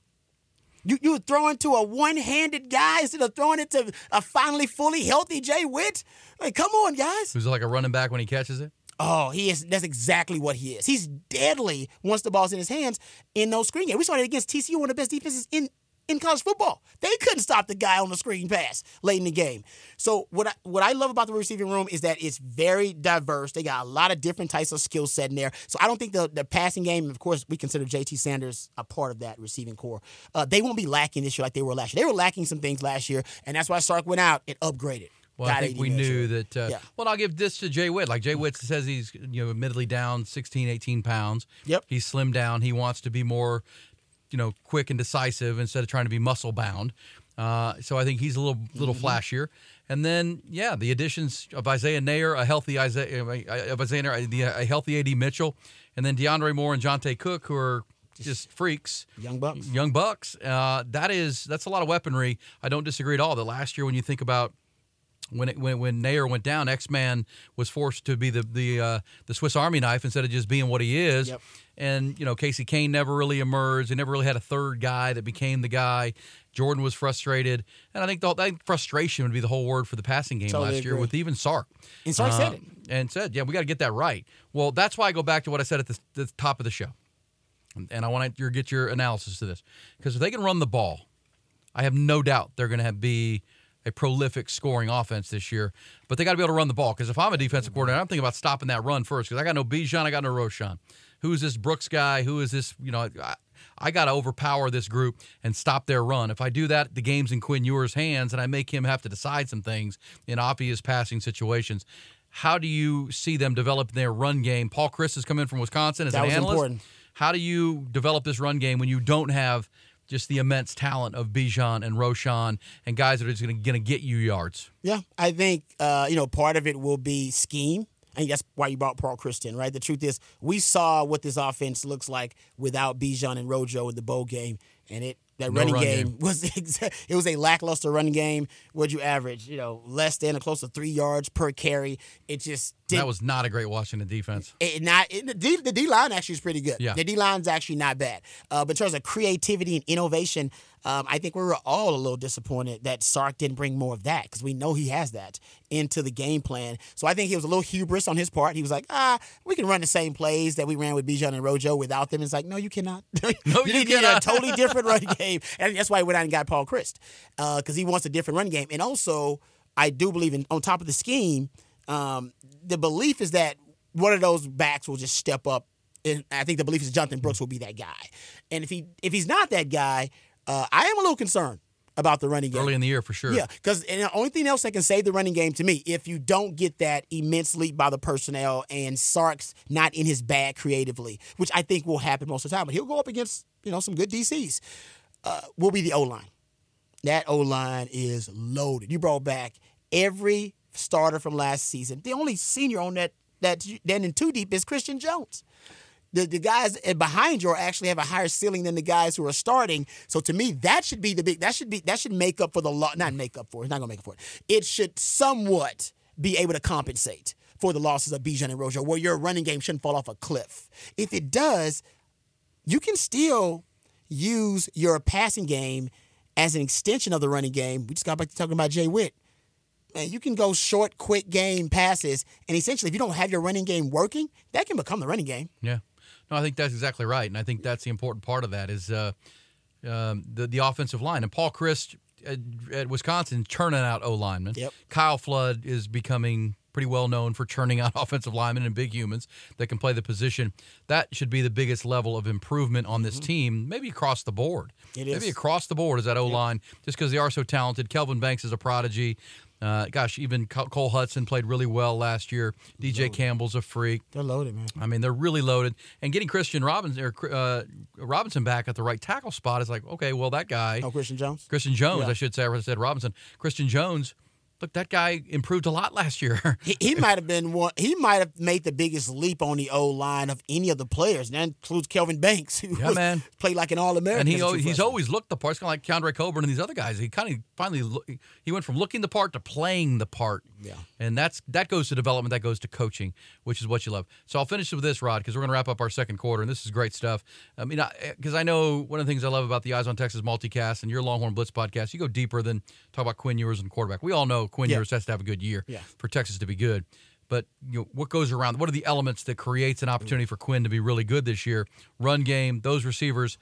You you throwing to a one-handed guy instead of throwing it to a finally fully healthy Jay Witt. Like, come on, guys. Who's like a running back when he catches it? Oh, he is. That's exactly what he is. He's deadly once the ball's in his hands in those screen games. We saw that against TCU, one of the best defenses in in college football. They couldn't stop the guy on the screen pass late in the game. So what I what I love about the receiving room is that it's very diverse. They got a lot of different types of skill set in there. So I don't think the the passing game. Of course, we consider JT Sanders a part of that receiving core. Uh, they won't be lacking this year like they were last year. They were lacking some things last year, and that's why Sark went out and upgraded. Well, I think we knew that. Uh, Yeah. Well, I'll give this to Jay Witt. Like Jay Witt says, he's you know admittedly down 16, 18 pounds. Yep. He's slimmed down. He wants to be more, you know, quick and decisive instead of trying to be muscle bound. Uh, so I think he's a little little Mm-hmm. flashier. And then yeah, the additions of Isaiah Neyor, a healthy Isaiah, uh, of Isaiah Neyor, a healthy AD Mitchell, and then DeAndre Moore and Johntay Cook, who are just freaks. Young Bucks. Young Bucks. Uh, that is that's a lot of weaponry. I don't disagree at all. That last year, when you think about when it, when when Neyor went down, X Man was forced to be the the uh, the Swiss Army knife instead of just being what he is. Yep. And you know, Casey Cain never really emerged. They never really had a third guy that became the guy. Jordan was frustrated, and I think the, I think frustration would be the whole word for the passing game Totally last year with even Sark. And Sark said it. and said, "Yeah, we got to get that right." Well, that's why I go back to what I said at the, the top of the show, and I want to get your analysis to this because if they can run the ball, I have no doubt they're going to be a prolific scoring offense this year. But they got to be able to run the ball because if I'm a defensive coordinator, I'm thinking about stopping that run first because I got no Bijan, I got no Roschon. Who is this Brooks guy? Who is this? You know, I, I got to overpower this group and stop their run. If I do that, the game's in Quinn Ewers' hands, and I make him have to decide some things in obvious passing situations. How do you see them develop their run game? Paul Chryst has come in from Wisconsin as That an was analyst. important. How do you develop this run game when you don't have just the immense talent of Bijan and Roschon and guys that are just going to get you yards? Yeah, I think uh, you know part of it will be scheme. I think that's why you brought Paul Christian, right? The truth is, we saw what this offense looks like without Bijan and Rojo in the bowl game, and it that No running run game, game. [laughs] was it was a lackluster running game. What'd you average? You know, less than or close to three yards per carry. It just did That was not a great Washington defense. it not it, the D the D line actually is pretty good. Yeah. The D line's actually not bad. Uh, but in terms of creativity and innovation, um, I think we were all a little disappointed that Sark didn't bring more of that because we know he has that into the game plan. So I think he was a little hubris on his part. He was like, ah, we can run the same plays that we ran with Bijan and Rojo without them. It's like, no, you cannot. [laughs] No, you need cannot. a totally [laughs] different run game, and that's why he went out and got Paul Chryst because he wants a different run game. And also, I do believe in on top of the scheme, um, the belief is that one of those backs will just step up. And I think the belief is Jonathan Brooks will be that guy. And if he if he's not that guy, uh, I am a little concerned about the running game. Early in the year, for sure. Yeah, because the only thing else that can save the running game to me, if you don't get that immense leap by the personnel and Sark's not in his bag creatively, which I think will happen most of the time, but he'll go up against you know some good DCs, uh, will be the O line. That O line is loaded. You brought back every starter from last season. The only senior on that that then in two deep is Christian Jones. The, the guys eh, behind you actually have a higher ceiling than the guys who are starting. So to me, that should be the big. That should be that should make up for the lot. Not make up for. It's not gonna make up for it. It should somewhat be able to compensate for the losses of Bijan and Rojo, where your running game shouldn't fall off a cliff. If it does, you can still use your passing game as an extension of the running game. We just got back to talking about Jay Witt. Man, you can go short, quick game passes, and essentially, if you don't have your running game working, that can become the running game. Yeah. No, I think that's exactly right, and I think that's the important part of that is uh, um, the the offensive line. And Paul Chryst at, at Wisconsin churning out O linemen. Yep. Kyle Flood is becoming pretty well known for churning out [laughs] offensive linemen and big humans that can play the position. That should be the biggest level of improvement on this team, maybe across the board. Mm-hmm. It maybe is. across the board is that O line, just because they are so talented. Kelvin Banks is a prodigy. Uh, gosh, even Cole Hutson played really well last year. DJ Campbell's a freak. They're loaded, man. I mean, they're really loaded, and getting Christian Robinson or uh, Robinson back at the right tackle spot is like, okay, well, that guy, Oh, Christian Jones. Christian Jones, Yeah. I should say, I said Robinson, Christian Jones. Look, that guy improved a lot last year. [laughs] He, he might have been one. He might have made the biggest leap on the O line of any of the players. And that includes Kelvin Banks, [laughs] who Yeah, was- man. [laughs] played like an All American. and he always, he's always looked the part. It's kind of like Keondre Coburn and these other guys. He kind of finally he went from looking the part to playing the part. Yeah. and that's that goes to development. That goes to coaching, which is what you love. So I'll finish with this, Rod, because we're going to wrap up our second quarter, and this is great stuff. I mean, because I, know one of the things I love about the Eyes on Texas multicast and your Longhorn Blitz podcast, you go deeper than talk about Quinn Ewers and quarterback. We all know Quinn Yeah. Ewers has to have a good year Yeah. for Texas to be good. But you know what goes around? What are the elements that creates an opportunity for Quinn to be really good this year? Run game, those receivers,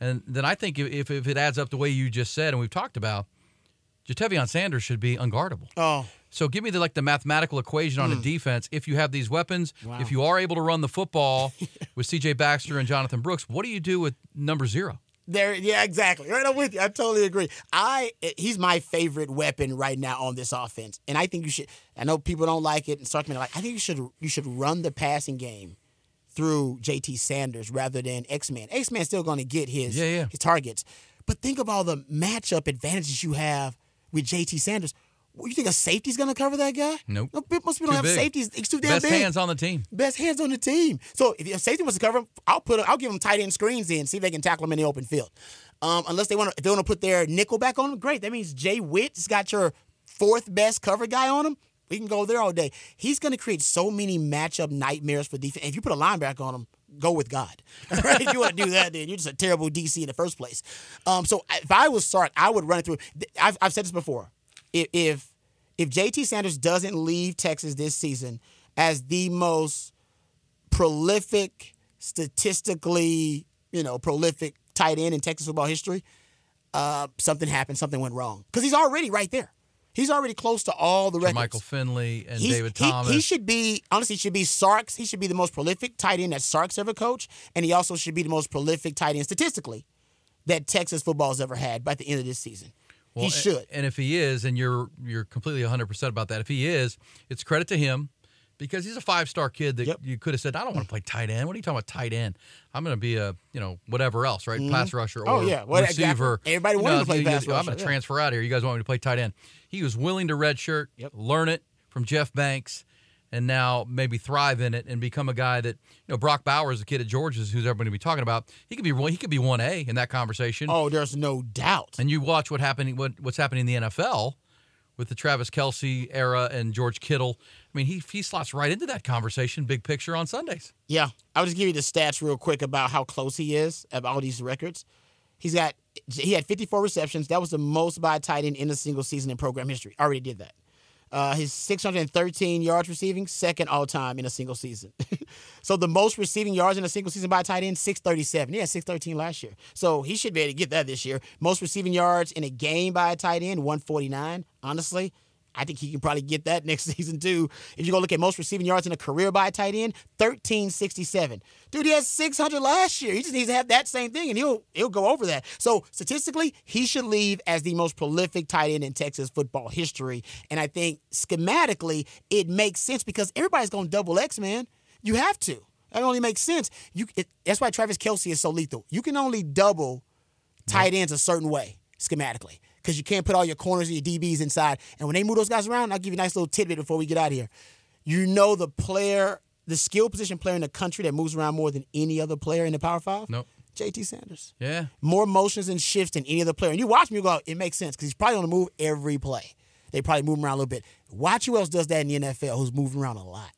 and then I think if if it adds up the way you just said and we've talked about, Ja'Tavion Sanders should be unguardable. Oh, So give me the like the mathematical equation on a hmm. defense. If you have these weapons, Wow. if you are able to run the football [laughs] with C.J. Baxter and Jonathan Brooks, what do you do with number zero? There, yeah, exactly. Right, I'm with you. I totally agree. I eh, he's my favorite weapon right now on this offense, and I think you should. I know people don't like it, and start me like. I think you should you should run the passing game through J.T. Sanders rather than X Man. X Man's still going to get his Yeah, yeah. his targets, but think of all the matchup advantages you have with J.T. Sanders. You think a safety's going to cover that guy? Nope. No, most people Too don't have big. safeties. He's too damn Best big hands on the team. best hands on the team. So if your safety wants to cover him, I'll put I'll give them tight end screens in, see if they can tackle him in the open field. Um, unless they want to, if they want to put their nickel back on him, great. That means Jay Witt's got your fourth best cover guy on him. We can go there all day. He's going to create so many matchup nightmares for defense. If you put a linebacker on him, go with God. [laughs] Right? if you want to do that, then you're just a terrible DC in the first place. Um, so if I was Sark, I would run it through. I've, I've said this before. If, if if JT Sanders doesn't leave Texas this season as the most prolific, statistically, you know, prolific tight end in Texas football history, uh, something happened, something went wrong. Because he's already right there. He's already close to all the records. Michael Finley and He's- David he- Thomas. He, should be honestly he should be Sarks. He should be the most prolific tight end that Sarks ever coached, and he also should be the most prolific tight end statistically that Texas football has ever had by the end of this season. Well, he should. And if he is, and you're you're completely 100% about that, if he is, it's credit to him because he's a five star kid that Yep. you could have said, I don't want to play tight end. What are you talking about tight end? I'm going to be a, you know, whatever else, right? Mm-hmm. Pass rusher oh, or Oh, yeah. Well, exactly. receiver. Everybody You know, to play pass you- I'm going to yeah. transfer out here. You guys want me to play tight end. He was willing to redshirt, Yep. learn it from Jeff Banks. And now maybe thrive in it and become a guy that you know Brock Bowers, the kid at Georgia's, who's everybody be talking about. He could be he could be one A in that conversation. Oh, there's no doubt. And you watch what happening what, what's happening in the NFL with the Travis Kelce era and George Kittle. I mean, he he slots right into that conversation, big picture on Sundays. Yeah, I'll just give you the stats real quick about how close he is of all these records. He's got he had 54 receptions. That was the most by a tight end in a single season in program history. Already did that. Uh, his 613 yards receiving, second all time in a single season. [laughs] so the most receiving yards in a single season by a tight end, 637. He had 613 last year. So he should be able to get that this year. Most receiving yards in a game by a tight end, 149. Honestly, I think he can probably get that next [laughs] season too. If you go look at most receiving yards in a career by a tight end, 1367. Dude, he had 600 last year. He just needs to have that same thing and he'll he'll go over that. So statistically, he should leave as the most prolific tight end in Texas football history. And I think schematically, it makes sense because everybody's going to double X, man. You have to. That only makes sense. You it, that's why Travis Kelce is so lethal. You can only double tight ends a certain way schematically because you can't put all your corners and your DBs inside. And when they move those guys around, I'll give you a nice little tidbit before we get out of here. You know the player, the skill position player in the country that moves around more than any other player in the Power Five? Nope. JT Sanders. Yeah. More motions and shifts than any other player. And you watch me you go, it makes sense because he's probably on the move every play. They probably move him around a little bit. Watch who else does that in the NFL who's moving around a lot.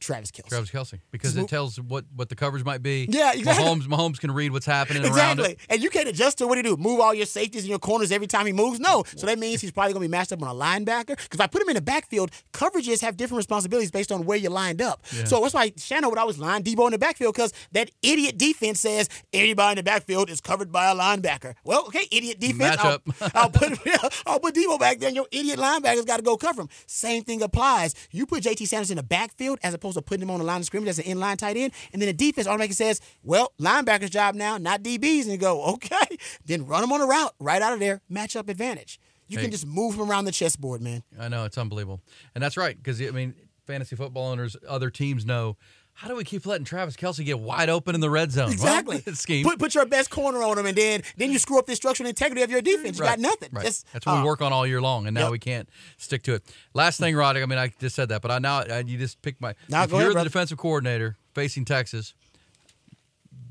Travis Kelce. Travis Kelce, because it tells what, what the coverage might be. Yeah, exactly. Mahomes, Mahomes can read what's happening around Exactly. And you can't adjust to what he do. Move all your safeties and your corners every time he moves. No. So that means he's probably gonna be matched up on a linebacker. Because if I put him in the backfield, coverages have different responsibilities based on where you're lined up. So that's why Shannon would always line Debo in the backfield because that idiot defense says anybody in the backfield is covered by a linebacker. Well, okay, idiot defense. I'll, Matchup. I'll put [laughs] I'll put Debo back there, and your idiot linebackers got to go cover him. Same thing applies. You put JT Sanders in the backfield as opposed to putting him on the line of scrimmage as an inline tight end, and then the defense automatically says, "Well, linebacker's job now, not DBs," and you go, "Okay." [laughs] Then run him on a route right out of there, matchup advantage. You Hey. can just move him around the chessboard, man. I know it's unbelievable, and that's right because I mean, fantasy football owners, other teams know. How do we keep letting Travis Kelce get wide open in the red zone? Exactly. [laughs] it's scheme. Put put your best corner on him, and then then you screw up the structural integrity of your defense. You got nothing. Right. Just, That's what we uh, work on all year long, and now Yep. we can't stick to it. Last thing, Roddick. I mean, I just said that, but I now I, you just picked my. Nah, if you're ahead, the brother. defensive coordinator facing Texas,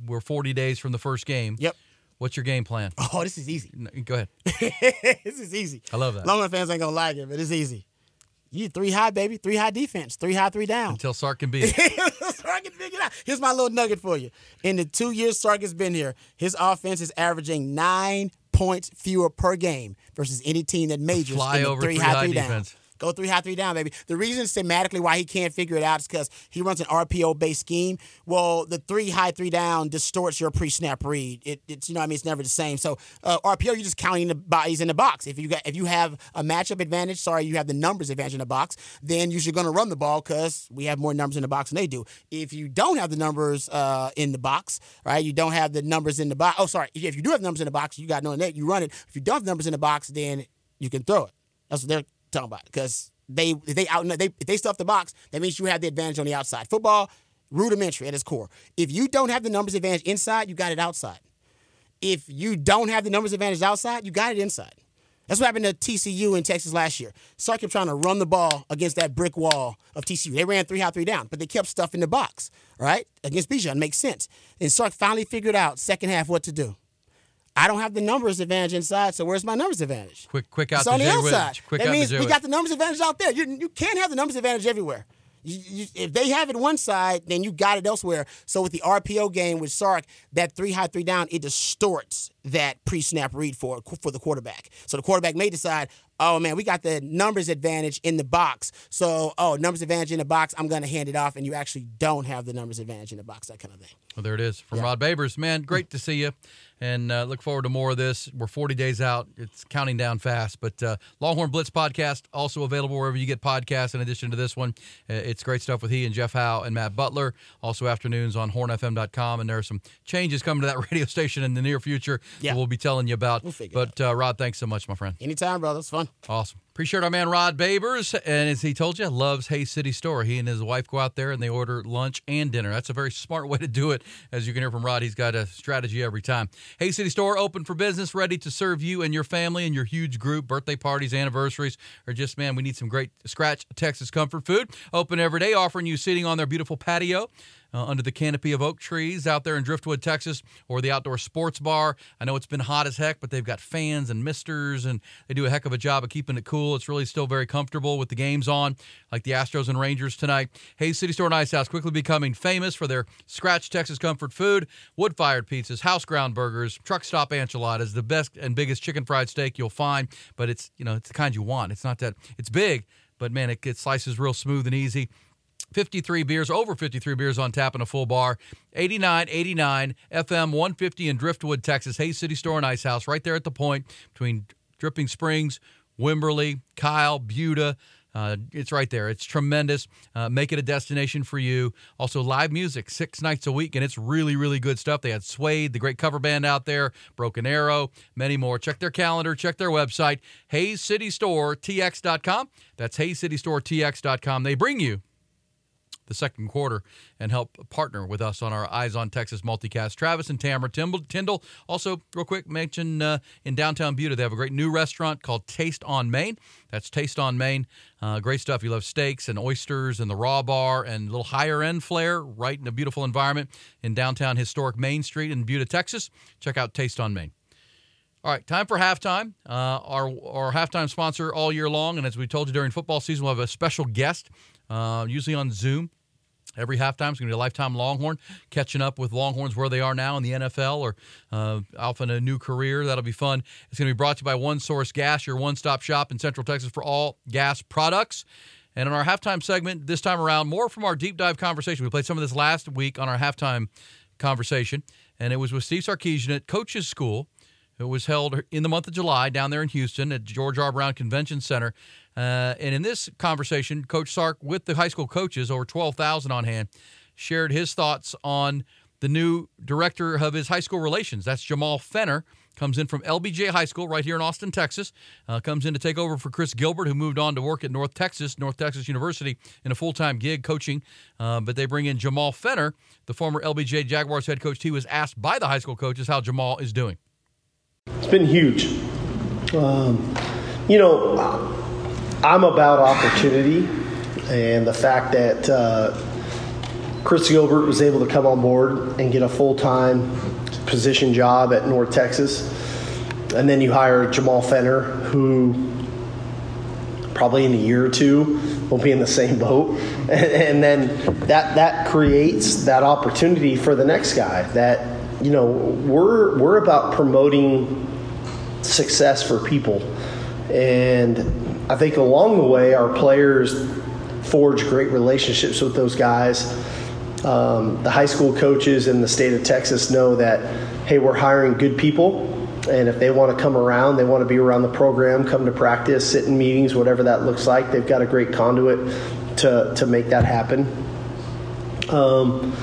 we're 40 days from the first game. Yep. What's your game plan? [laughs] Oh, this is easy. N- Go ahead. [laughs] this is easy. I love that. Longhorn fans ain't gonna like it, but it's easy. You three high, baby. Three high defense. Three high, three down. Until Sark can beat it. Sark can figure it out. Here's my little nugget for you. In the two years Sark has been here, his offense is averaging nine points fewer per game versus any team that majors Fly in the over three, three high, high three down. defense. Go three high, three down, baby. The reason schematically why he can't figure it out is because he runs an RPO based scheme. Well, the three high, three down distorts your pre snap read. It, it's you know I mean it's never the same. So uh, RPO you're just counting the bodies in the box. If you got if you have a matchup advantage, sorry you have the numbers advantage in the box, then you're going to run the ball because we have more numbers in the box than they do. If you don't have the numbers uh, in the box, right? You don't have the numbers in the box. Oh, sorry. If you do have numbers in the box, you got no net. You run it. If you don't have numbers in the box, then you can throw it. That's what they're talking about because they if they out they if they stuff the box, that means you have the advantage on the outside. Football rudimentary at its core. If you don't have the numbers advantage inside, you got it outside. If you don't have the numbers advantage outside, you got it inside. That's what happened to TCU in Texas last year. Sark kept trying to run the ball against that brick wall of TCU. They ran three high, three down, but they kept stuff in the box, right? Against Bijan, makes sense. And Sark finally figured out second half what to do. I don't have the numbers advantage inside, so where's my numbers advantage? Quick, quick out It's on the outside. Quick that means we got the numbers advantage out there. You, you can't have the numbers advantage everywhere. You, you, if they have it one side, then you got it elsewhere. So with the RPO game with Sark, that three high, three down, it distorts that pre-snap read for for the quarterback. So the quarterback may decide, oh man, we got the numbers advantage in the box. So oh, numbers advantage in the box, I'm gonna hand it off, and you actually don't have the numbers advantage in the box. That kind of thing. Well, there it is from Rod Babers. Man, great to see you. and uh, look forward to more of this. We're 40 days out. It's counting down fast. But uh, Longhorn Blitz podcast also available wherever you get podcasts. In addition to this one, Uh, it's great stuff with he and Jeff Howe and Matt Butler. Also afternoons on HornFM.com, and there are some changes coming to that [laughs] radio station in the near future Yeah. that we'll be telling you about. We'll figure it but uh, Rod, thanks so much, my friend. Anytime, brother. It's fun. Awesome. Appreciate our man Rod Babers. And as he told you, loves Hays City Store. He and his wife go out there and they order lunch and dinner. That's a very smart way to do it. As you can hear from Rod, he's got a strategy every time. Hays City Store open for business, ready to serve you and your family and your huge group, birthday parties, anniversaries, or just, man, we need some great scratch Texas comfort food. Open every day, offering you seating on their beautiful patio uh, under the canopy of oak trees out there in Driftwood, Texas, or the outdoor sports bar. I know it's been hot as heck, but they've got fans and misters, and they do a heck of a job of keeping it cool. It's really still very comfortable with the games on, like the Astros and Rangers tonight. Hays City Store and Ice House quickly becoming famous for their scratch Texas comfort food, wood fired pizzas, house ground burgers, truck stop enchiladas, the best and biggest chicken fried steak you'll find. But it's you know it's the kind you want. It's not that it's big, but man, it, it slices real smooth and easy. 53 beers, over 53 beers on tap in a full bar. 8989 FM 150 in Driftwood, Texas. Hays City Store and Ice House, right there at the point between Dripping Springs, Wimberley, Kyle, Buda. Uh, it's right there. It's tremendous. Uh, make it a destination for you. Also, live music six nights a week, and it's really, really good stuff. They had Suede, the great cover band out there, Broken Arrow, many more. Check their calendar, check their website, HaysCityStoreTX.com. That's HaysCityStoreTX.com. They bring you the second quarter and help partner with us on our Eyes on Texas multicast. Travis and Tamara Tyndall. Also, real quick, mention uh, in downtown Buda, they have a great new restaurant called Taste on Main. That's Taste on Main. Uh, great stuff. You love steaks and oysters and the raw bar and a little higher end flair right in a beautiful environment in downtown historic Main Street in Buda, Texas. Check out Taste on Main. All right, time for halftime. Uh, our our halftime sponsor all year long, and as we told you during football season, we'll have a special guest, uh, usually on Zoom. Every halftime is going to be a lifetime Longhorn, catching up with Longhorns where they are now in the NFL or uh, off in a new career. That'll be fun. It's going to be brought to you by One Source Gas, your one stop shop in Central Texas for all gas products. And in our halftime segment this time around, more from our deep dive conversation. We played some of this last week on our halftime conversation, and it was with Steve Sarkisian at Coach's School. It was held in the month of July down there in Houston at George R. Brown Convention Center. Uh, and in this conversation, Coach Sark, with the high school coaches, over 12,000 on hand, shared his thoughts on the new director of his high school relations. That's Jamal Fenner. Comes in from LBJ High School right here in Austin, Texas. Uh, comes in to take over for Chris Gilbert, who moved on to work at North Texas, North Texas University, in a full time gig coaching. Uh, but they bring in Jamal Fenner, the former LBJ Jaguars head coach. He was asked by the high school coaches how Jamal is doing. It's been huge. Um, you know, I'm about opportunity and the fact that uh, Chris Gilbert was able to come on board and get a full time position job at North Texas. And then you hire Jamal Fenner, who probably in a year or two will be in the same boat. And, [laughs] and then that, that creates that opportunity for the next guy that, you know, we're, we're about promoting success for people. And I think along the way, our players forge great relationships with those guys. Um, the high school coaches in the state of Texas know that, hey, we're hiring good people. And if they want to come around, they want to be around the program, come to practice, sit in meetings, whatever that looks like, they've got a great conduit to, to make that happen. Um,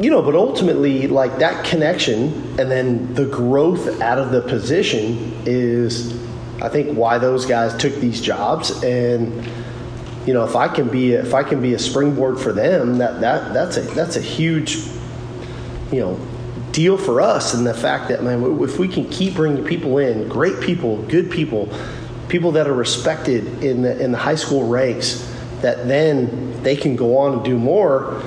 you know, but ultimately, like that connection and then the growth out of the position is, I think, why those guys took these jobs. And you know, if I can be if I can be a springboard for them, that that that's a that's a huge, you know, deal for us. And the fact that man, if we can keep bringing people in, great people, good people, people that are respected in the in the high school ranks, that then they can go on and do more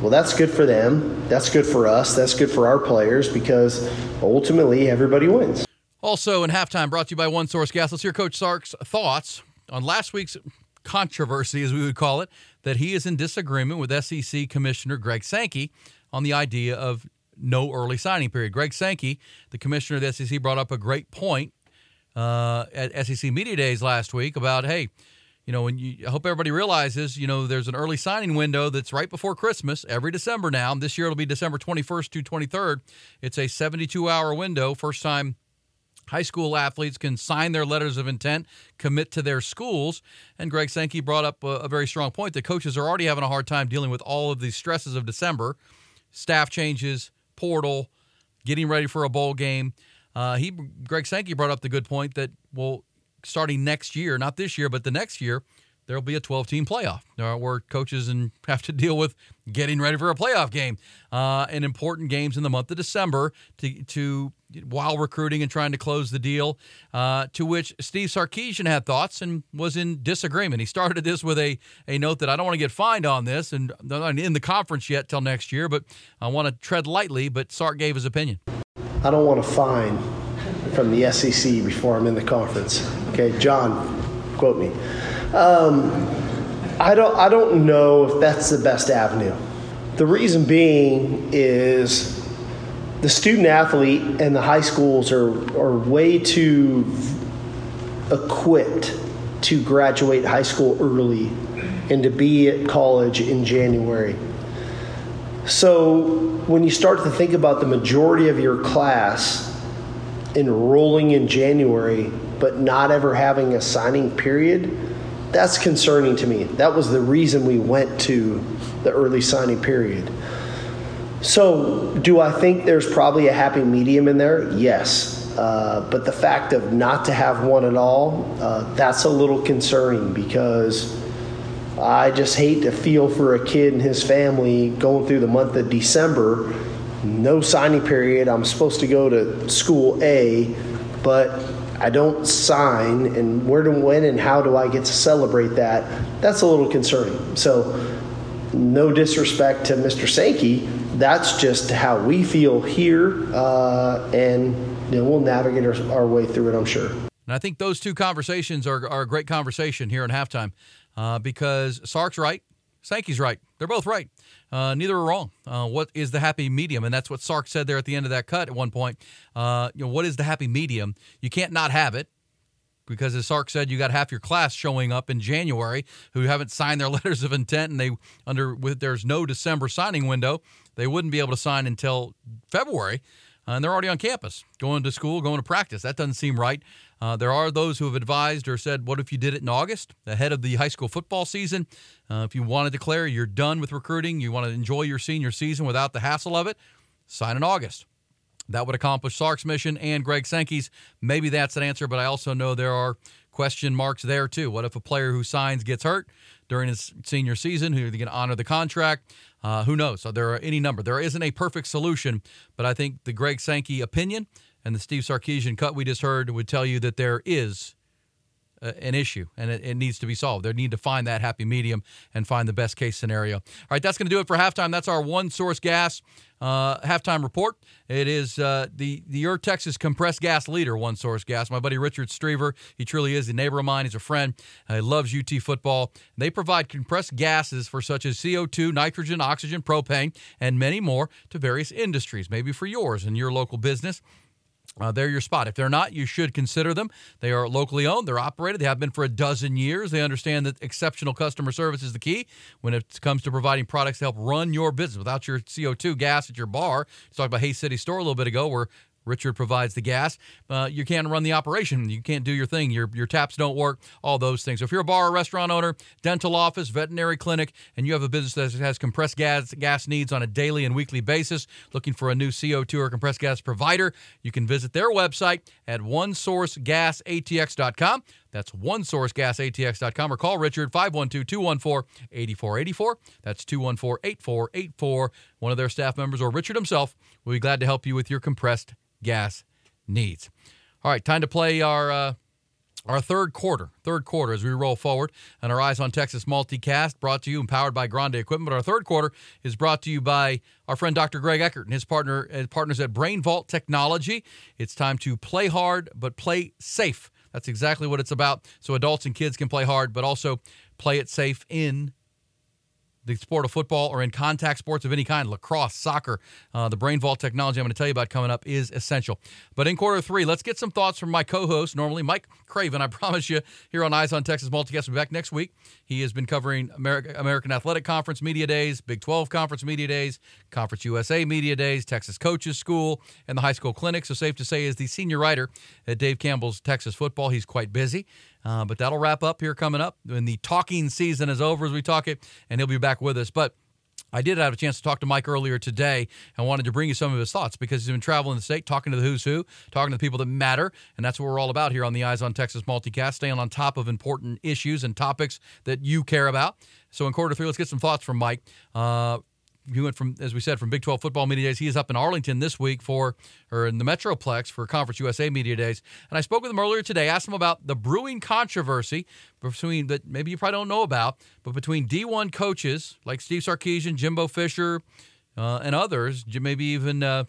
well, that's good for them. That's good for us. That's good for our players because ultimately everybody wins. Also, in halftime, brought to you by One Source Gas. Let's hear Coach Sark's thoughts on last week's controversy, as we would call it, that he is in disagreement with SEC Commissioner Greg Sankey on the idea of no early signing period. Greg Sankey, the commissioner of the SEC, brought up a great point uh, at SEC Media Days last week about, hey, you know, and you I hope everybody realizes, you know, there's an early signing window that's right before Christmas every December now. This year it'll be December 21st to 23rd. It's a 72 hour window. First time high school athletes can sign their letters of intent, commit to their schools. And Greg Sankey brought up a, a, very strong point that coaches are already having a hard time dealing with all of the stresses of December, staff changes, portal, getting ready for a bowl game. Uh, he Greg Sankey brought up the good point that well, starting next year, not this year, but the next year, there'll be a 12 team playoff uh, where coaches and [laughs] have to deal with getting ready for a playoff game uh, and important games in the month of December to, to while recruiting and trying to close the deal. Uh, to which Steve Sarkisian had thoughts and was in disagreement. He started this with a, a note that I don't want to get fined on this and I'm in the conference yet till next year, but I want to tread lightly. But Sark gave his opinion. I don't want to fine from the SEC before I'm in the conference. Okay, John, quote me. Um, I don't. I don't know if that's the best avenue. The reason being is the student athlete and the high schools are are way too equipped to graduate high school early and to be at college in January. So when you start to think about the majority of your class enrolling in January but not ever having a signing period, that's concerning to me. That was the reason we went to the early signing period. So, do I think there's probably a happy medium in there? Yes. Uh, but the fact of not to have one at all, uh, that's a little concerning because I just hate to feel for a kid and his family going through the month of December, no signing period. I'm supposed to go to school A, but I don't sign, and where to when and how do I get to celebrate that? That's a little concerning. So, no disrespect to Mr. Sankey, that's just how we feel here, uh, and you know, we'll navigate our, our, way through it, I'm sure. And I think those two conversations are, are a great conversation here in halftime uh, because Sark's right, Sankey's right. They're both right. Uh, neither are wrong. Uh, what is the happy medium? And that's what Sark said there at the end of that cut at one point. Uh, you know, what is the happy medium? You can't not have it because, as Sark said, you got half your class showing up in January who haven't signed their [laughs] letters of intent, and they under with there's no December signing window, they wouldn't be able to sign until February, uh, and they're already on campus, going to school, going to practice. That doesn't seem right. Uh, there are those who have advised or said, what if you did it in August, ahead of the high school football season? Uh, if you want to declare you're done with recruiting, you want to enjoy your senior season without the hassle of it, sign in August. That would accomplish Sark's mission and Greg Sankey's. Maybe that's an answer, but I also know there are question marks there too. What if a player who signs gets hurt during his senior season? Who are they going to honor the contract? Uh, who knows? So there are any number. There isn't a perfect solution, but I think the Greg Sankey opinion and the Steve Sarkisian cut we just heard would tell you that there is an issue and it, it, needs to be solved. They need to find that happy medium and find the best case scenario. All right, that's going to do it for halftime. That's our one source gas uh, halftime report. It is uh, the the Texas compressed gas leader, one source gas. My buddy Richard Strever, he truly is a neighbor of mine. He's a friend. Uh, he loves UT football. They provide compressed gases for such as CO2, nitrogen, oxygen, propane, and many more to various industries. Maybe for yours and your local business. Uh, they're your spot. If they're not, you should consider them. They are locally owned, they're operated, they have been for a dozen years. They understand that exceptional customer service is the key when it comes to providing products to help run your business. Without your CO2 gas at your bar, we talked about Hays City Store a little bit ago, where Richard provides the gas. Uh, you can't run the operation. You can't do your thing. Your, your taps don't work, all those things. So if you're a bar or restaurant owner, dental office, veterinary clinic, and you have a business that has compressed gas, gas needs on a daily and weekly basis, looking for a new CO2 or compressed gas provider, you can visit their website at onesourcegasatx.com. That's onesourcegasatx.com or call Richard 512 214 8484. That's 214 8484. One of their staff members or Richard himself will be glad to help you with your compressed gas needs. All right, time to play our. Uh, our third quarter, third quarter as we roll forward, and our Eyes on Texas multicast brought to you and powered by Grande Equipment. But our third quarter is brought to you by our friend Dr. Greg Eckert and his partner uh, partners at Brain Vault Technology. It's time to play hard but play safe. That's exactly what it's about. So adults and kids can play hard, but also play it safe in the sport of football or in contact sports of any kind, lacrosse, soccer, uh, the brain vault technology I'm going to tell you about coming up is essential. But in quarter three, let's get some thoughts from my co-host, normally Mike Craven. I [laughs] promise you, here on Eyes on Texas Multicast, we'll be back next week. He has been covering America, American Athletic Conference Media Days, Big 12 Conference Media Days, Conference USA Media Days, Texas Coaches School, and the high school clinic. So safe to say, is the senior writer at Dave Campbell's Texas Football. He's quite busy. Uh, but that'll wrap up here coming up when the talking season is over as we talk it, and he'll be back with us. But I did have a chance to talk to Mike earlier today and wanted to bring you some of his thoughts because he's been traveling the state, talking to the who's who, talking to the people that matter. And that's what we're all about here on the Eyes on Texas multicast, staying on top of important issues and topics that you care about. So in quarter three, let's get some thoughts from Mike. Uh, he went from, as we said, from Big 12 football media days. He is up in Arlington this week for, or in the Metroplex for Conference USA media days. And I spoke with him earlier today, asked him about the brewing controversy between that maybe you probably don't know about, but between D1 coaches like Steve Sarkisian, Jimbo Fisher, uh, and others, maybe even uh,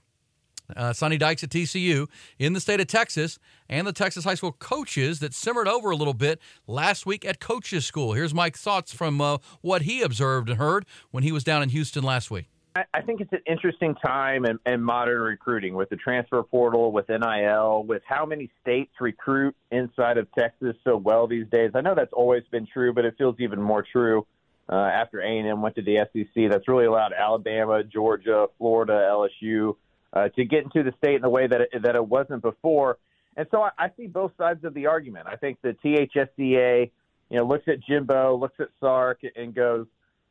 uh, Sonny Dykes at TCU in the state of Texas and the Texas high school coaches that simmered over a little bit last week at coaches school. Here's Mike's thoughts from uh, what he observed and heard when he was down in Houston last week. I think it's an interesting time in, in modern recruiting with the transfer portal, with NIL, with how many states recruit inside of Texas so well these days. I know that's always been true, but it feels even more true uh, after A&M went to the SEC. That's really allowed Alabama, Georgia, Florida, LSU uh, to get into the state in a way that it, that it wasn't before. And so I, I see both sides of the argument. I think the THSCA, you know, looks at Jimbo, looks at Sark, and goes,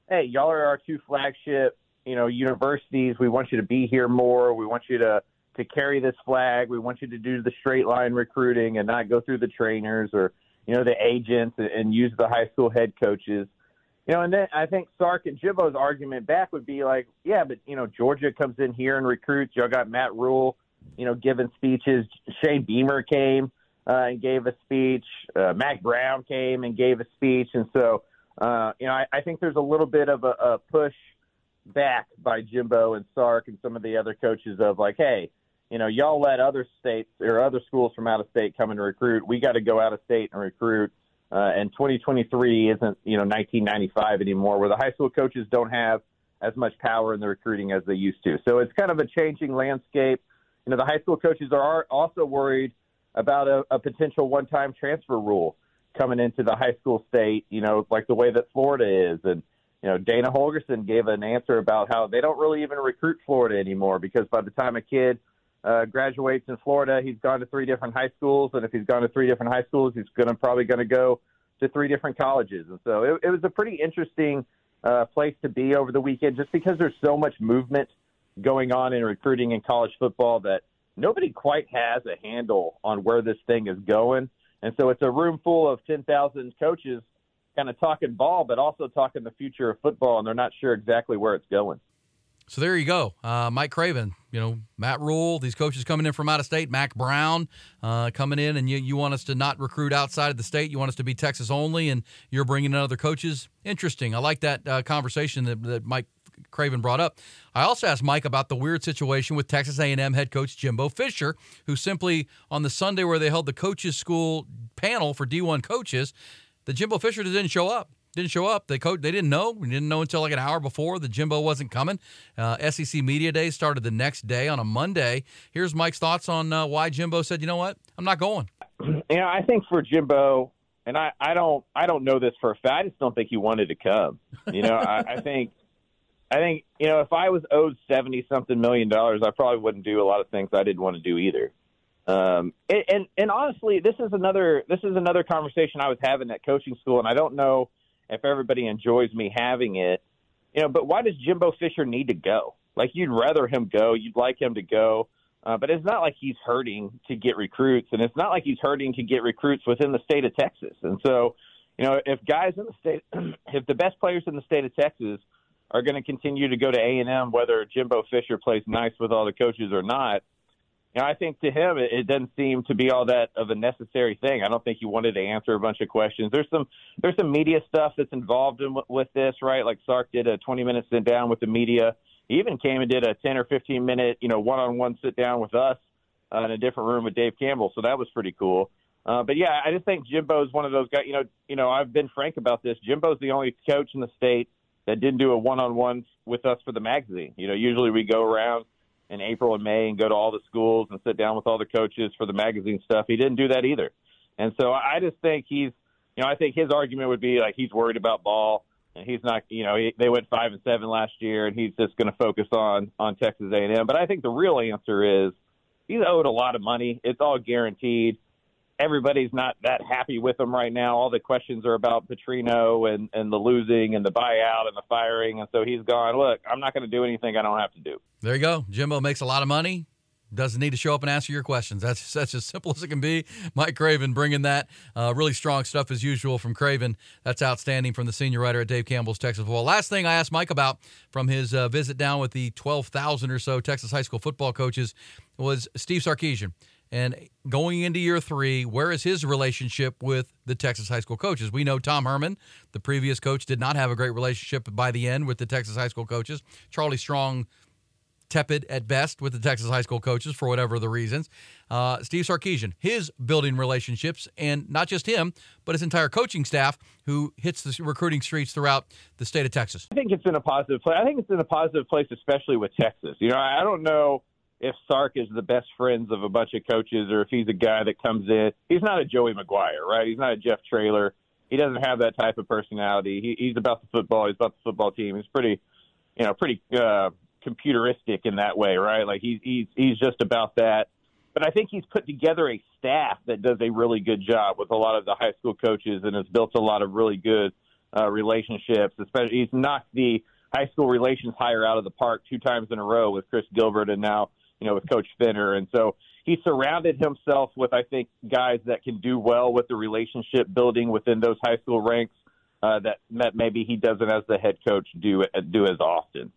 "Hey, y'all are our two flagship, you know, universities. We want you to be here more. We want you to to carry this flag. We want you to do the straight line recruiting and not go through the trainers or you know the agents and, and use the high school head coaches." You know, and then I think Sark and Jimbo's argument back would be like, yeah, but you know, Georgia comes in here and recruits. Y'all got Matt Rhule, you know, giving speeches. Shane Beamer came uh, and gave a speech. Uh, Mack Brown came and gave a speech, and so uh, you know, I, I think there's a little bit of a, a push back by Jimbo and Sark and some of the other coaches of like, hey, you know, y'all let other states or other schools from out of state come and recruit. We got to go out of state and recruit. Uh, and 2023 isn't, you know, 1995 anymore, where the high school coaches don't have as much power in the recruiting as they used to. So it's kind of a changing landscape. You know, the high school coaches are also worried about a, a potential one-time transfer rule coming into the high school state. You know, like the way that Florida is, and you know, Dana Holgorsen gave an answer about how they don't really even recruit Florida anymore because by the time a kid uh, graduates in Florida. He's gone to three different high schools, and if he's gone to three different high schools, he's going to probably going to go to three different colleges. And so it, it was a pretty interesting uh, place to be over the weekend, just because there's so much movement going on in recruiting in college football that nobody quite has a handle on where this thing is going. And so it's a room full of 10,000 coaches kind of talking ball, but also talking the future of football, and they're not sure exactly where it's going. So there you go, uh, Mike Craven. You know Matt Rhule, These coaches coming in from out of state. Mack Brown uh, coming in, and you, you want us to not recruit outside of the state. You want us to be Texas only, and you're bringing in other coaches. Interesting. I like that uh, conversation that, that Mike Craven brought up. I also asked Mike about the weird situation with Texas A&M head coach Jimbo Fisher, who simply on the Sunday where they held the coaches school panel for D1 coaches, the Jimbo Fisher didn't show up didn't show up. They coach. They didn't know. We didn't know until like an hour before that Jimbo wasn't coming. Uh, SEC Media Day started the next day on a Monday. Here's Mike's thoughts on uh, why Jimbo said, "You know what? I'm not going." [clears throat] Yeah, I think for Jimbo, and I, I don't, I don't know this for a fact. I just don't think he wanted to come. You know, I, I think, I think, you know, if I was owed seventy something million dollars, I probably wouldn't do a lot of things I didn't want to do either. Um, and, and and honestly, this is another this is another conversation I was having at coaching school, and I don't know if everybody enjoys me having it. You know, but why does Jimbo Fisher need to go? Like you'd rather him go, you'd like him to go. Uh, but it's not like he's hurting to get recruits, and it's not like he's hurting to get recruits within the state of Texas. And so, you know, if guys in the state, [clears throat] if the best players in the state of Texas are going to continue to go to A and M, whether Jimbo Fisher plays nice with all the coaches or not, you know, I think to him it, it doesn't seem to be all that of a necessary thing. I don't think he wanted to answer a bunch of questions. There's some there's some media stuff that's involved in with this, right? Like Sark did a 20 minute sit down with the media. He even came and did a 10 or 15 minute, you know, one on one sit down with us uh, in a different room with Dave Campbell. So that was pretty cool. Uh, but yeah, I just think Jimbo's one of those guys. You know, you know, I've been frank about this. Jimbo's the only coach in the state that didn't do a one-on-one with us for the magazine. You know, usually we go around in April and May and go to all the schools and sit down with all the coaches for the magazine stuff. He didn't do that either. And so I just think he's, you know, I think his argument would be like he's worried about ball and he's not, you know, he, they went five and seven last year and he's just going to focus on on Texas A&M. But I think the real answer is he's owed a lot of money. It's all guaranteed everybody's not that happy with him right now. All the questions are about Petrino and, and the losing and the buyout and the firing. And so he's gone, look, I'm not going to do anything I don't have to do. There you go. Jimbo makes a lot of money. Doesn't need to show up and answer your questions. That's that's as simple as it can be. Mike Craven bringing that uh, really strong stuff as usual from Craven. That's outstanding from the senior writer at Dave Campbell's Texas Football. Last thing I asked Mike about from his uh, visit down with the 12,000 or so Texas high school football coaches was Steve Sarkisian. And going into year three, where is his relationship with the Texas high school coaches? We know Tom Herman, the previous coach, did not have a great relationship by the end with the Texas high school coaches. Charlie Strong, tepid at best with the Texas high school coaches for whatever the reasons. Uh, Steve Sarkisian, his building relationships, and not just him, but his entire coaching staff who hits the recruiting streets throughout the state of Texas. I think it's in a positive place. I think it's in a positive place, especially with Texas. You know, I don't know if Sark is the best friends of a bunch of coaches or if he's a guy that comes in. He's not a Joey McGuire, right? He's not a Jeff Traylor. He doesn't have that type of personality. He, he's about the football. He's about the football team. He's pretty, you know, pretty uh, computeristic in that way, right? Like he's he's he's just about that. But I think he's put together a staff that does a really good job with a lot of the high school coaches and has built a lot of really good uh, relationships. Especially, he's knocked the high school relations hire out of the park two times in a row with Chris Gilbert and now you know, with Coach Finner. And so he surrounded himself with, I think, guys that can do well with the relationship building within those high school ranks uh, that, that maybe he doesn't as the head coach do do as often.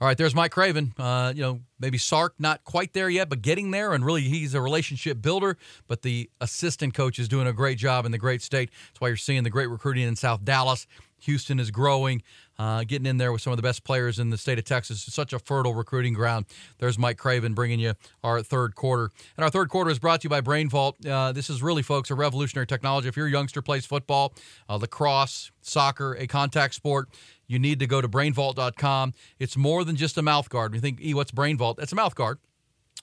All right, there's Mike Craven. Uh, you know, maybe Sark not quite there yet, but getting there, and really he's a relationship builder. But the assistant coach is doing a great job in the great state. That's why you're seeing the great recruiting in South Dallas. Houston is growing, uh, getting in there with some of the best players in the state of Texas. It's such a fertile recruiting ground. There's Mike Craven bringing you our third quarter. And our third quarter is brought to you by Brain Vault. Uh, this is really, folks, a revolutionary technology. If your youngster plays football, uh, lacrosse, soccer, a contact sport, you need to go to brainvault.com. It's more than just a mouth guard. You think, e, what's Brain Vault? It's a mouth guard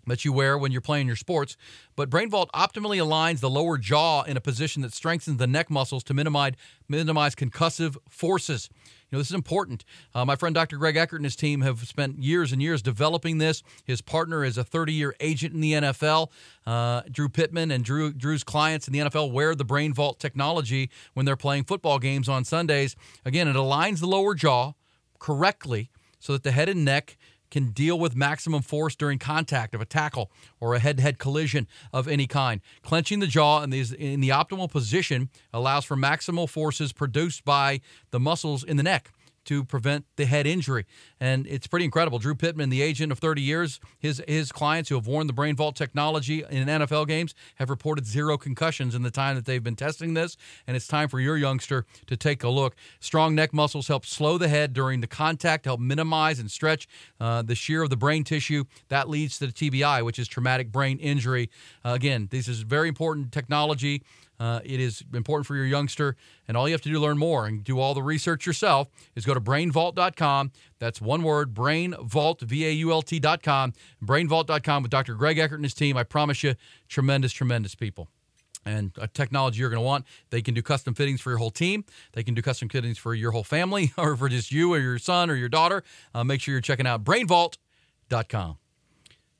that you wear when you're playing your sports. But Brain Vault optimally aligns the lower jaw in a position that strengthens the neck muscles to minimize minimize concussive forces. You know, this is important. Uh, my friend Dr. Greg Eckert and his team have spent years and years developing this. His partner is a 30 year agent in the NFL. Uh, Drew Pittman and Drew Drew's clients in the NFL wear the Brain Vault technology when they're playing football games on Sundays. Again, it aligns the lower jaw correctly so that the head and neck can deal with maximum force during contact of a tackle or a head-to-head collision of any kind. Clenching the jaw in, these, in the optimal position allows for maximal forces produced by the muscles in the neck to prevent the head injury. And it's pretty incredible. Drew Pittman, the agent of 30 years, his his clients who have worn the Brain Vault technology in NFL games have reported zero concussions in the time that they've been testing this. And it's time for your youngster to take a look. Strong neck muscles help slow the head during the contact, help minimize and stretch uh, the shear of the brain tissue. That leads to the TBI, which is traumatic brain injury. Uh, again, this is very important technology. Uh, it is important for your youngster, and all you have to do to learn more and do all the research yourself is go to brainvault.com. That's one word, brainvault, V-A-U-L-T.com, brainvault.com with Dr. Greg Eckert and his team. I promise you, tremendous, tremendous people and a technology you're going to want. They can do custom fittings for your whole team. They can do custom fittings for your whole family [laughs] or for just you or your son or your daughter. Uh, make sure you're checking out brainvault.com.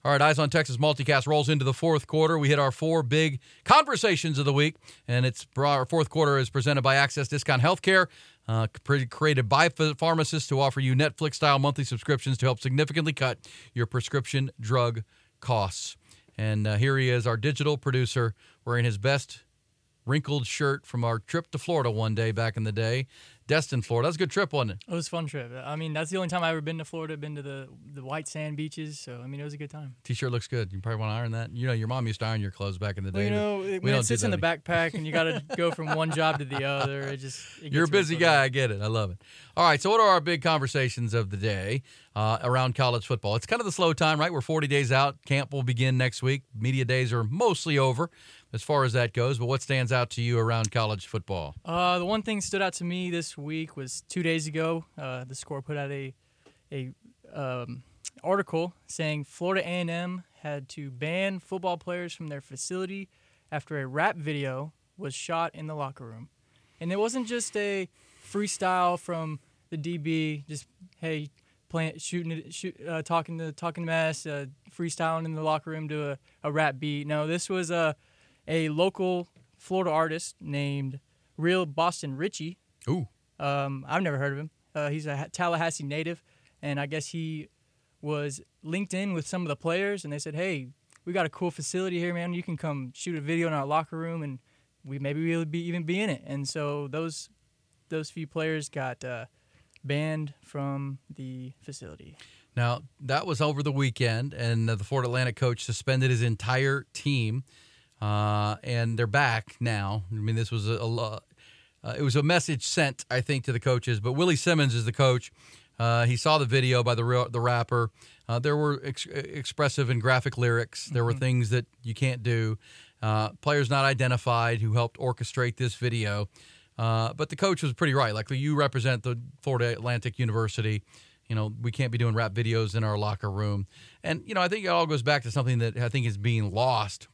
All right, Eyes on Texas multicast rolls into the fourth quarter. We hit our four big conversations of the week, and it's our fourth quarter is presented by Access Discount Healthcare, uh, created by pharmacists to offer you Netflix style monthly subscriptions to help significantly cut your prescription drug costs. And uh, here he is, our digital producer, wearing his best wrinkled shirt from our trip to Florida one day back in the day. Destin, Florida. That was a good trip, wasn't it? It was a fun trip. I mean, that's the only time I've ever been to Florida. Been to the the white sand beaches. So I mean, it was a good time. T-shirt looks good. You probably want to iron that. You know, your mom used to iron your clothes back in the day. Well, you know, it, when it sits in the backpack and you got to [laughs] go from one job to the other, it just it you're a busy guy. I get it. I love it. All right. So, what are our big conversations of the day uh, around college football? It's kind of the slow time, right? We're 40 days out. Camp will begin next week. Media days are mostly over. As far as that goes. But what stands out to you around college football? Uh, the one thing stood out to me this week was two days ago. Uh, the score put out a a um, article saying Florida A&M had to ban football players from their facility after a rap video was shot in the locker room, and it wasn't just a freestyle from the DB, just hey playing shooting it, shoot, uh, talking to talking mess, uh, freestyling in the locker room to a, a rap beat. No, this was a a local Florida artist named Real Boston Richey. Ooh, Um, I've never heard of him. Uh, he's a Tallahassee native, and I guess he was linked in with some of the players, and they said, "Hey, we got a cool facility here, man. You can come shoot a video in our locker room, and we maybe we'll be even be in it." And so those those few players got uh, banned from the facility. Now, that was over the weekend, and the Florida Atlantic coach suspended his entire team, uh, and they're back now. I mean, this was a, a uh, it was a message sent, I think, to the coaches. But Willie Simmons is the coach. Uh, he saw the video by the real, the rapper. Uh, there were ex- expressive and graphic lyrics. There were things that you can't do. Uh, players not identified who helped orchestrate this video. Uh, but the coach was pretty right. Like you represent the Florida Atlantic University. You know, we can't be doing rap videos in our locker room. And, you know, I think it all goes back to something that I think is being lost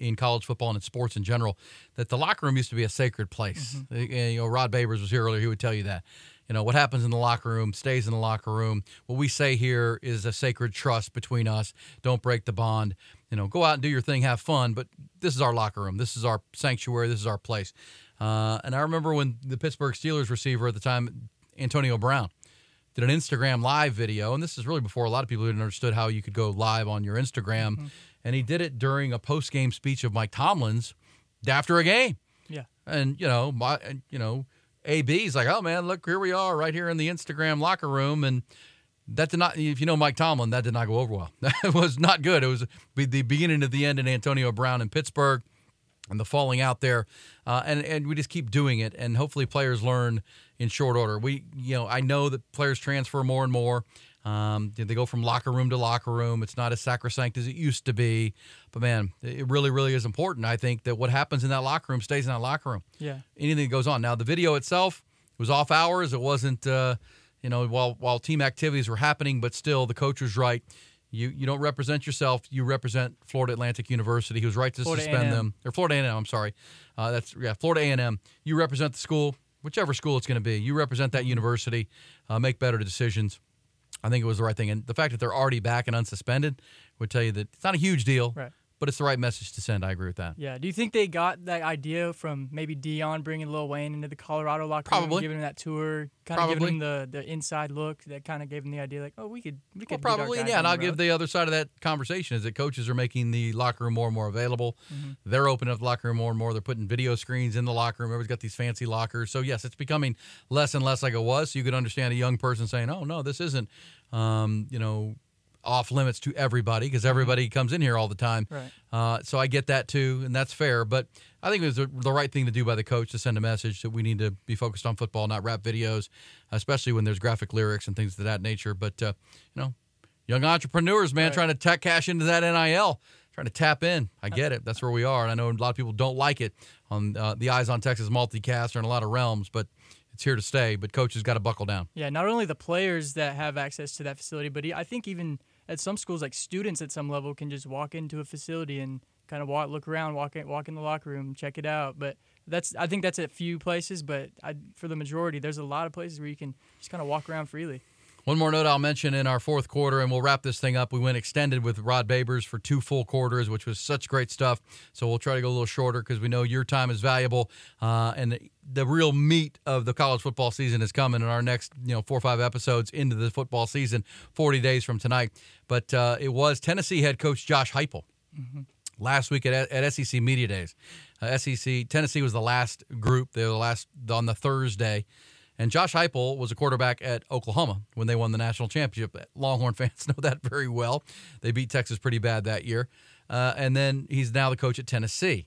in college football and in sports in general, that the locker room used to be a sacred place. Uh, You know, Rod Babers was here earlier. He would tell you that. You know, what happens in the locker room stays in the locker room. What we say here is a sacred trust between us. Don't break the bond. You know, go out and do your thing, have fun, but this is our locker room. This is our sanctuary. This is our place. Uh, and I remember when the Pittsburgh Steelers receiver at the time, Antonio Brown, did an Instagram live video, and this is really before a lot of people even understood how you could go live on your Instagram. And he did it during a post game speech of Mike Tomlin's after a game. Yeah. And you know, my and, you know, AB's like, oh man, look, here we are, right here in the Instagram locker room, and that did not. If you know Mike Tomlin, that did not go over well. [laughs] That was not good. It was the beginning of the end in Antonio Brown in Pittsburgh and the falling out there, uh, and and we just keep doing it, and hopefully players learn in short order. We, you know, I know that players transfer more and more. Um, they go from locker room to locker room. It's not as sacrosanct as it used to be, but man, it really, really is important. I think that what happens in that locker room stays in that locker room. Yeah. Anything that goes on. Now, the video itself was off hours. It wasn't, uh, you know, while while team activities were happening, but still, the coach was right. You you don't represent yourself. You represent Florida Atlantic University. He was right to Florida suspend A&M. them. Or Florida A&M. I'm sorry. Uh, that's yeah, Florida A&M. You represent the school, whichever school it's going to be. You represent that university. Uh, make better decisions. I think it was the right thing, and the fact that they're already back and unsuspended would tell you that it's not a huge deal, Right. But it's the right message to send. I agree with that. Yeah. Do you think they got that idea from maybe Deion bringing Lil Wayne into the Colorado locker Probably. room, giving him that tour, kind of giving him the, the inside look that kind of gave him the idea, like, oh, we could, we could our probably, yeah. And I'll give the other side of that conversation is that coaches are making the locker room more and more available. Mm-hmm. They're opening up the locker room more and more. They're putting video screens in the locker room. Everybody's got these fancy lockers. So yes, it's becoming less and less like it was. So you could understand a young person saying, "Oh no, this isn't, um, you know." Off limits to everybody because everybody comes in here all the time. Right. Uh, so I get that too, and that's fair. But I think it was the, the right thing to do by the coach to send a message that we need to be focused on football, not rap videos, especially when there's graphic lyrics and things of that nature. But uh, you know, young entrepreneurs, man, Right. trying to ta- cash into that NIL, trying to tap in. I get it. That's where we are, and I know a lot of people don't like it on uh, the Eyes on Texas multicast or in a lot of realms, but it's here to stay. But coaches got to buckle down. Yeah, not only the players that have access to that facility, but I think even at some schools, like students at some level, can just walk into a facility and kind of walk, look around, walk in, walk in the locker room, check it out. But that's I think that's at few places, but I, for the majority, there's a lot of places where you can just kind of walk around freely. One more note I'll mention in our fourth quarter, and we'll wrap this thing up. We went extended with Rod Babers for two full quarters, which was such great stuff. So we'll try to go a little shorter because we know your time is valuable, uh, and the, the real meat of the college football season is coming in our next, you know, four or five episodes into the football season, 40 days from tonight. But uh, it was Tennessee head coach Josh Heupel last week at, at SEC Media Days. Uh, SEC Tennessee was the last group. They were the last on the Thursday, and Josh Heupel was a quarterback at Oklahoma when they won the national championship. Longhorn [laughs] fans know that very well. They beat Texas pretty bad that year, uh, and then he's now the coach at Tennessee.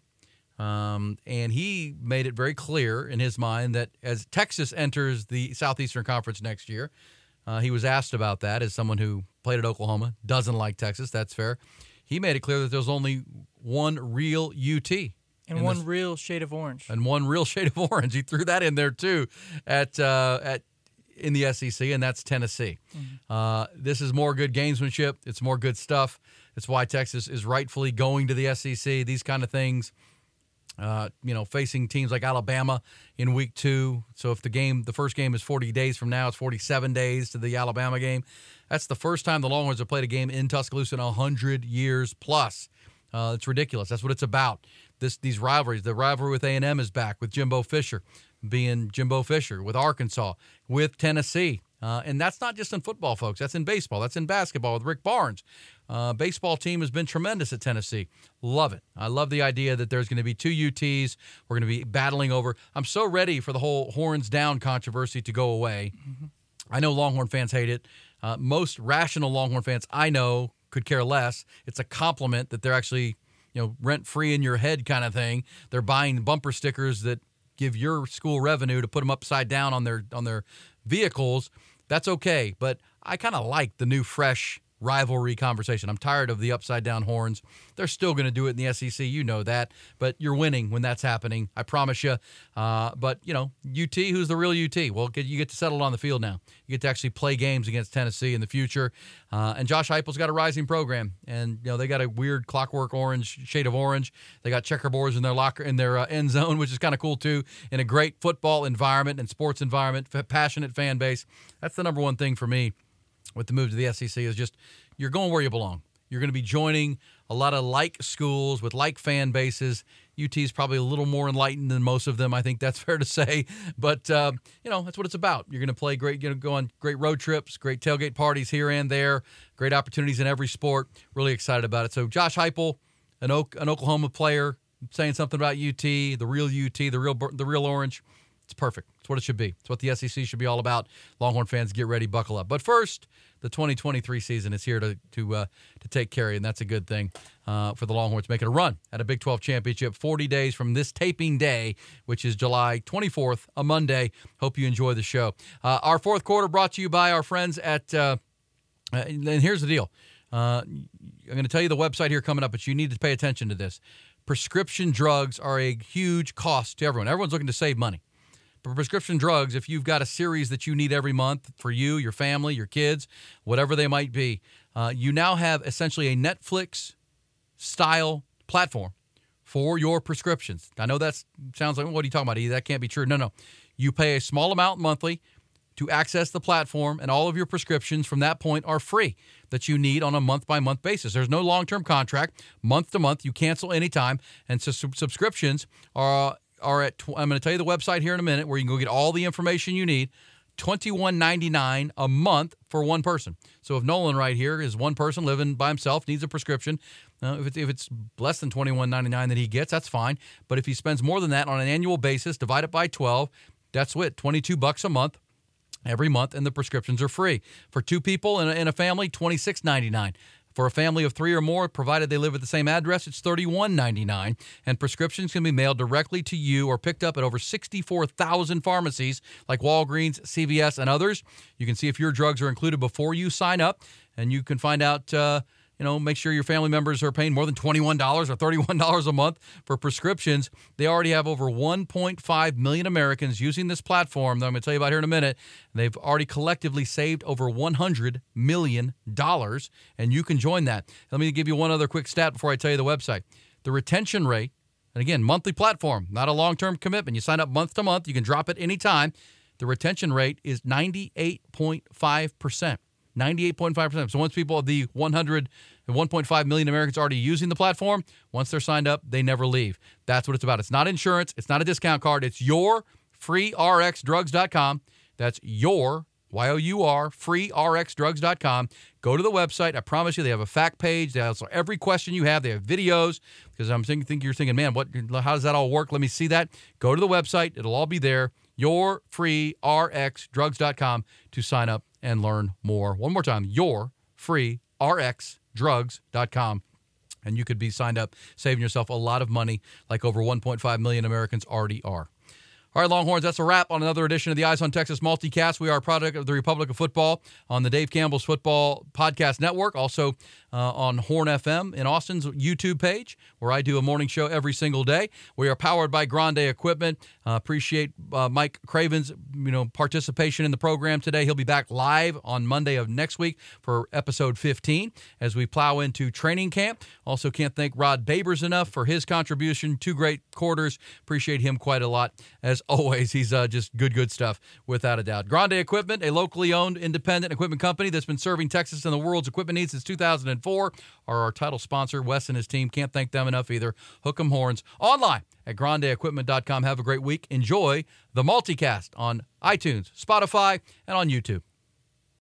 Um, and he made it very clear in his mind that as Texas enters the Southeastern Conference next year, uh, he was asked about that as someone who played at Oklahoma, doesn't like Texas. That's fair. he made it clear that there's only one real UT And one this- real shade of orange. and one real [laughs] shade of orange. He threw that in there too at uh, at in the SEC, and that's Tennessee. Uh, this is more good gamesmanship. It's more good stuff. It's why Texas is rightfully going to the SEC. These kind of things. Uh, you know, facing teams like Alabama in week two. So if the game, the first game is 40 days from now, it's 47 days to the Alabama game. That's the first time the Longhorns have played a game in Tuscaloosa in 100 years plus. Uh, it's ridiculous. That's what it's about. This these rivalries. The rivalry with A&M is back with Jimbo Fisher being Jimbo Fisher with Arkansas, with Tennessee. Uh, and that's not just in football, folks. That's in baseball. That's in basketball with Rick Barnes. Uh, baseball team has been tremendous at Tennessee. Love it. I love the idea that there's going to be two UTs. We're going to be battling over. I'm so ready for the whole horns down controversy to go away. I know Longhorn fans hate it. Uh, most rational Longhorn fans I know could care less. It's a compliment that they're actually, you know, rent free in your head kind of thing. They're buying bumper stickers that give your school revenue to put them upside down on their on their vehicles. That's okay, but I kind of like the new fresh rivalry conversation. I'm tired of the upside down horns. They're still going to do it in the SEC, you know that, but you're winning when that's happening. I promise you. Uh, but you know, UT, who's the real UT? Well, you get to settle on the field now. You get to actually play games against Tennessee in the future. Uh, and Josh Heupel's got a rising program, and you know they got a weird clockwork orange shade of orange. They got checkerboards in their locker in their uh, end zone, [laughs] which is kind of cool too. In a great football environment and sports environment, passionate fan base. That's the number one thing for me with the move to the SEC is just you're going where you belong. You're going to be joining a lot of like schools with like fan bases. UT is probably a little more enlightened than most of them. I think that's [laughs] fair to say. But uh, you know that's what it's about. You're going to play great. You're going to go on great road trips, great tailgate parties here and there, great opportunities in every sport. Really excited about it. So Josh Heupel, an Oak, an Oklahoma player, saying something about UT, the real UT, the real the real Orange. It's perfect. It's what it should be. It's what the SEC should be all about. Longhorn fans, get ready, buckle up. But first, the 2023 season is here to to uh, to take care of you, and that's a good thing uh, for the Longhorns making a run at a Big 12 championship. 40 days from this taping day, which is July 24th, a Monday. Hope you enjoy the show. Uh, our fourth quarter brought to you by our friends at. Uh, and here's the deal. Uh, I'm going to tell you the website here coming up, but you need to pay attention to this. Prescription drugs are a huge cost to everyone. Everyone's looking to save money. But prescription drugs, if you've got a series that you need every month for you, your family, your kids, whatever they might be, uh, you now have essentially a Netflix style platform for your prescriptions. I know that sounds like, what are you talking about? That can't be true. No, no. You pay a small amount monthly to access the platform, and all of your prescriptions from that point are free that you need on a month by month basis. There's no long term contract, month to month. You cancel anytime. And so subscriptions are, are at, tw- I'm going to tell you the website here in a minute where you can go get all the information you need. $21.99 a month for one person. So if Nolan right here is one person living by himself, needs a prescription, uh, if, it's, if it's less than $21.99 that he gets, that's fine. But if he spends more than that on an annual basis, divide it by 12, that's what, 22 bucks a month every month, and the prescriptions are free. For two people in a, in a family, $26.99. For a family of three or more, provided they live at the same address, it's $31.99. And prescriptions can be mailed directly to you or picked up at over 64,000 pharmacies like Walgreens, CVS, and others. You can see if your drugs are included before you sign up, and you can find out. Uh, you know, make sure your family members are paying more than $21 or $31 [laughs] a month for prescriptions. They already have over 1.5 million Americans using this platform that I'm going to tell you about here in a minute. They've already collectively saved over $100 million, and you can join that. Let me give you one other quick stat before I tell you the website. The retention rate, and again, monthly platform, not a long term commitment. You sign up month to month, you can drop it anytime. The retention rate is 98.5%. 98.5%. So once people, have the 100, the 1.5 million Americans already using the platform, once they're signed up, they never leave. That's what it's about. It's not insurance. It's not a discount card. It's your freerxdrugs.com. That's your, Y O U R, freerxdrugs.com. Go to the website. I promise you, they have a fact page. They answer every question you have. They have videos because I'm thinking, think you're thinking, man, what? How does that all work? Let me see that. Go to the website. It'll all be there. Your freerxdrugs.com to sign up and learn more. One more time, your freerxdrugs.com. Drugs.com and you could be signed up, saving yourself a lot of money, like over 1.5 million Americans already are. All right, Longhorns, that's a wrap on another edition of the Eyes on Texas multicast. We are a product of the Republic of Football on the Dave Campbell's Football Podcast Network, also uh, on Horn FM in Austin's YouTube page, where I do a morning show every single day. We are powered by Grande Equipment. Uh, appreciate uh, Mike Craven's you know participation in the program today. He'll be back live on Monday of next week for episode 15 as we plow into training camp. Also, can't thank Rod Babers enough for his contribution. Two great quarters. Appreciate him quite a lot as always, he's uh, just good, good stuff, without a doubt. Grande Equipment, a locally owned independent equipment company that's been serving Texas and the world's equipment needs since 2004, are our title sponsor. Wes and his team can't thank them enough either. Hook 'em horns online at grandeequipment.com. Have a great week. Enjoy the multicast on iTunes, Spotify, and on YouTube.